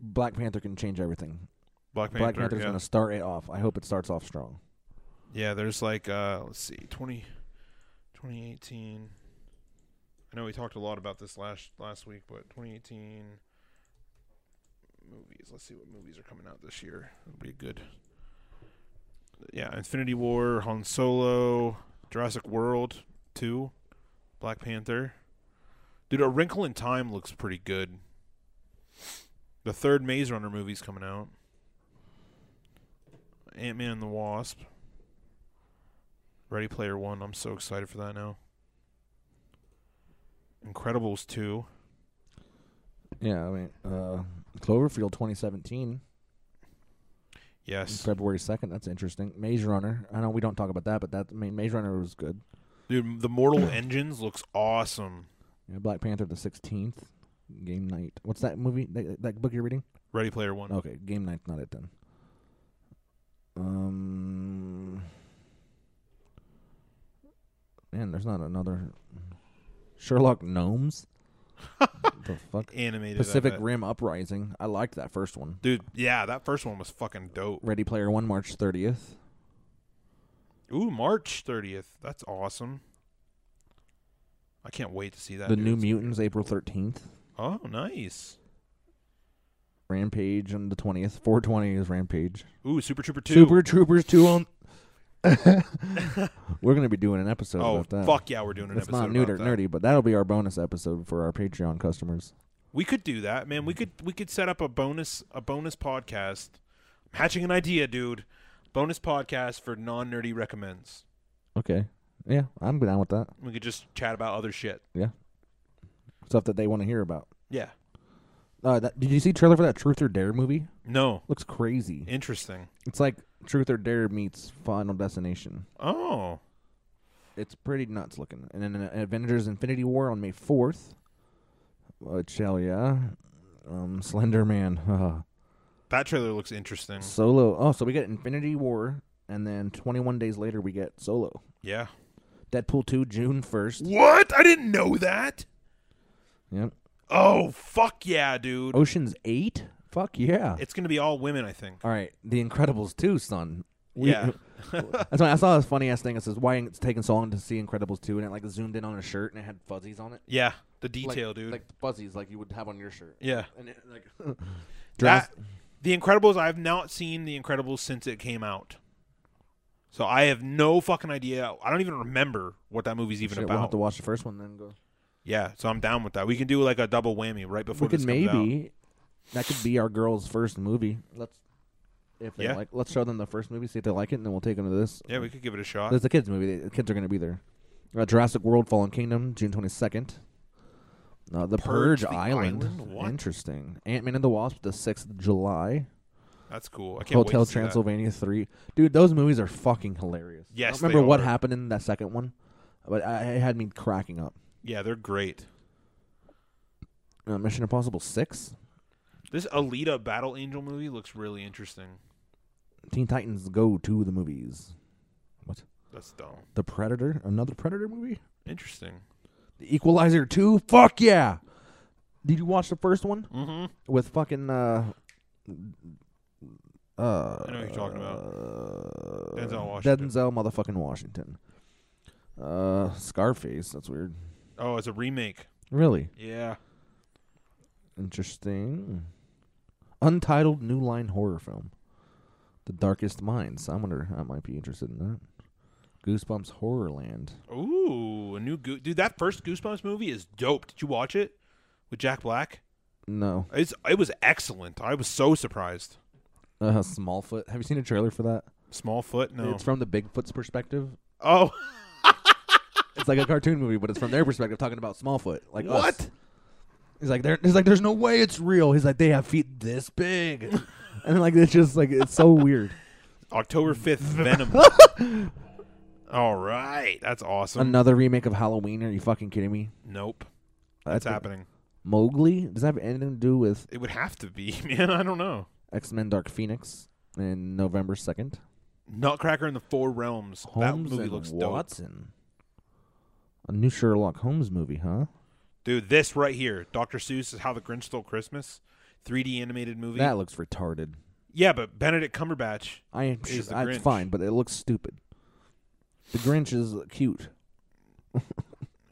Black Panther can change everything. Black Panther. Black Panther's yeah. gonna start it off. I hope it starts off strong. Yeah, there's like uh let's see, 20 2018. I know we talked a lot about this last last week, but 2018 movies. Let's see what movies are coming out this year. It'll be a good. Yeah, Infinity War, Han Solo, Jurassic World 2, Black Panther. Dude, A Wrinkle in Time looks pretty good. The third Maze Runner movie's coming out. Ant Man and the Wasp. Ready Player One. I'm so excited for that now. Incredibles 2. Yeah, I mean, uh, Cloverfield 2017, Yes. February 2nd. That's interesting. Maze Runner. I know we don't talk about that, but that I mean, Maze Runner was good. Dude, the Mortal Engines looks awesome. Yeah, Black Panther the 16th. Game night. What's that movie? That, that book you're reading? Ready Player One. Okay, game night's not it then. Um, man, there's not another Sherlock Gnomes. the fuck? Animated. Pacific. Rim Uprising. I liked that first one. Dude, yeah, that first one was fucking dope. Ready Player One, March 30th. Ooh, March 30th. That's awesome. I can't wait to see that. the dude. New It's Mutants, April 13th. Oh, nice. Rampage on the twentieth. Four twenty is Rampage. Ooh, Super Trooper Two. Super Troopers two on. We're gonna be doing an episode Oh about that. fuck yeah, we're doing an It's episode not neuter, that. nerdy, but that'll be our bonus episode for our Patreon customers. We could do that, man. We could we could set up a bonus a bonus podcast. I'm hatching an idea, dude. Bonus podcast for non nerdy recommends. Okay. Yeah, I'm down with that. We could just chat about other shit. Yeah. Stuff that they want to hear about. Yeah. Uh, that, did you see trailer for that Truth or Dare movie? No. Looks crazy. Interesting. It's like Truth or Dare meets Final Destination. Oh. It's pretty nuts looking. And then uh, Avengers: Infinity War on May fourth. Which hell yeah, um, Slender Man, uh, That trailer looks interesting. Solo. Oh, so we get Infinity War, and then 21 days later we get Solo. Yeah. Deadpool two June first. What? I didn't know that. Yep. Oh, fuck yeah, dude. Ocean's eight. Fuck yeah. It's going to be all women, I think. All right, The Incredibles two, son. We- Yeah. That's why I saw this funny ass thing. It says why it's taking so long to see Incredibles two, and it like zoomed in on a shirt and it had fuzzies on it. Yeah. The Like- detail, dude. Like fuzzies, like you would have on your shirt. yeah. And it, like That, the Incredibles, I've not seen The Incredibles since it came out. So I have no fucking idea. I don't even remember what that movie's even Shit, we'll have to watch the first one then go. Yeah, so I'm down with that. We can do like a double whammy right before we could this comes out. maybe that could be our girls' first movie. Let's if they Yeah. like, let's show them the first movie, see if they like it, and then we'll take them to this. Yeah, we could give it a shot. It's a kids movie. The kids are going to be there. Uh, Jurassic World: Fallen Kingdom, June twenty second. Uh, the Purge Purge, the Island. Island? Interesting. Ant Man and the Wasp, the sixth of July. That's cool. I can't wait Hotel to see that. Transylvania three. Dude, those movies are fucking hilarious. Yes, I remember what happened in that second one, but I, it had me cracking up. Yeah, they're great. Uh, Mission Impossible six. This Alita Battle Angel movie looks really interesting. Teen Titans Go to the movies. What? That's dumb. The Predator, another Predator movie. Interesting. The Equalizer two. Fuck yeah! Did you watch the first one Mm-hmm. with fucking uh uh? I know what you're talking about. Denzel Washington. Denzel motherfucking Washington. Uh, Scarface. That's weird. Oh, it's a remake. Really Yeah. interesting. Untitled new line horror film. The Darkest Minds. I wonder. I might be interested in that. Goosebumps Horrorland. Ooh, a new Goo- dude. That first Goosebumps movie is dope. Did you watch it with Jack Black? No. It's it was excellent. I was so surprised. Uh, Smallfoot. Have you seen a trailer for that? Smallfoot, no. It's from the Bigfoot's perspective. oh, It's like a cartoon movie, but it's from their perspective, talking about Smallfoot. Like What? us. He's like, there. He's like, there's no way it's real. He's like, they have feet this big, and like it's just like it's so weird. October fifth, Venom. All right, that's awesome. Another remake of Halloween? Are you fucking kidding me? nope, That's that's happening. Mowgli. Does that have anything to do with It would have to be, man. I don't know. X Men: Dark Phoenix in November second? Nutcracker in the Four Realms. that Holmes movie and looks dope, Watson. A new Sherlock Holmes movie, huh? dude. This right here, Dr. Seuss is How the Grinch Stole Christmas, 3D animated movie. That looks retarded. yeah, but Benedict Cumberbatch. I Is the I Grinch. fine, but it looks stupid. The Grinch is cute.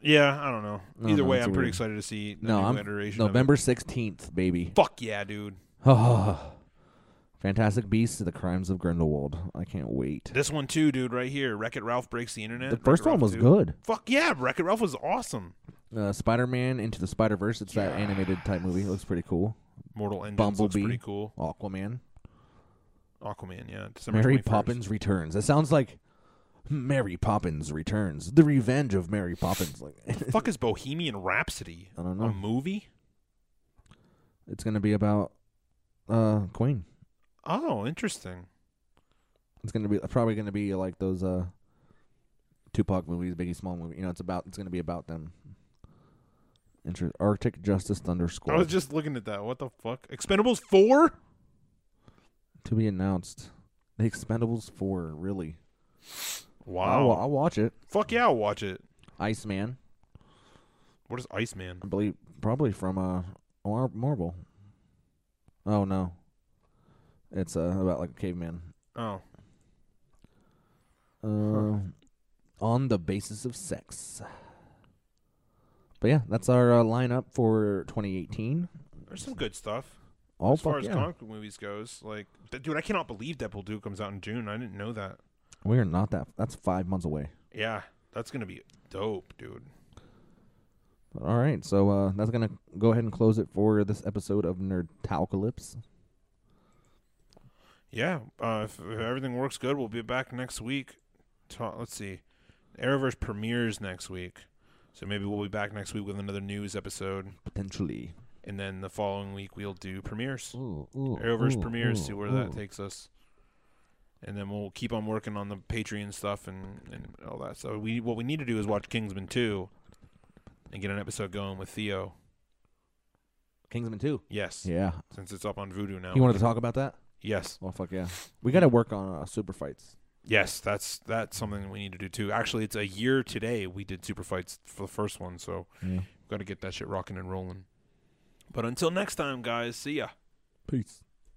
Yeah, I don't know. No, Either no, way, I'm pretty weird. excited to see the no, new I'm iteration. November sixteenth, baby. Fuck yeah, dude. Fantastic Beasts: The Crimes of Grindelwald. I can't wait. This one too, dude. Right here, Wreck It Ralph breaks the internet. The Wreck-It first one Ralph was 2. good. Fuck yeah, Wreck It Ralph was awesome. Uh, Spider-Man Into the Spider-Verse. It's that animated type movie. It looks pretty cool. Mortal Engines looks Bumblebee. pretty cool. Aquaman. Aquaman, yeah. December Mary 21st. Poppins Returns. That sounds like Mary Poppins Returns. The Revenge of Mary Poppins. Like Fuck is Bohemian Rhapsody? I don't know. A movie? It's gonna be about uh Queen. Oh, interesting. It's gonna be probably gonna be like those uh Tupac movies, Biggie Small movie. You know, it's about it's gonna be about them. Inter- Arctic Justice Thunder I was just looking at that. What the fuck? Expendables 4? to be announced. The Expendables Four, really? Wow. I'll, I'll watch it. Fuck yeah, I'll watch it. Iceman, What is Iceman? I believe, probably from uh Mar- Marvel. Oh no, it's uh about like a caveman. Oh. Uh, on the basis of sex. But yeah, that's our uh, lineup for 2018. There's some good stuff. Oh as far as yeah! comic book movies goes. Like, th- dude, I cannot believe Deadpool 2 comes out in June. I didn't know that. We're not that. That's five months away. Yeah, that's gonna be dope, dude. All right, so uh, that's gonna go ahead and close it for this episode of Nerd Talcalypse. Yeah, uh, if, if everything works good, we'll be back next week. Ta- let's see, Arrowverse premieres next week, so maybe we'll be back next week with another news episode, Potentially. and then the following week we'll do premieres. Ooh, ooh, Arrowverse ooh, premieres, ooh, see where ooh. that takes us. And then we'll keep on working on the Patreon stuff and, and all that. So we what we need to do is watch Kingsman 2 and get an episode going with Theo. Kingsman two. Yes. Yeah. Since it's up on Vudu now. You wanted to talk about that? Yes. Well, fuck yeah. We got to work on uh, super fights. Yes, that's that's something we need to do too. Actually, it's a year today we did super fights for the first one, so Yeah. we've got to get that shit rocking and rolling. But until next time, guys, see ya. Peace.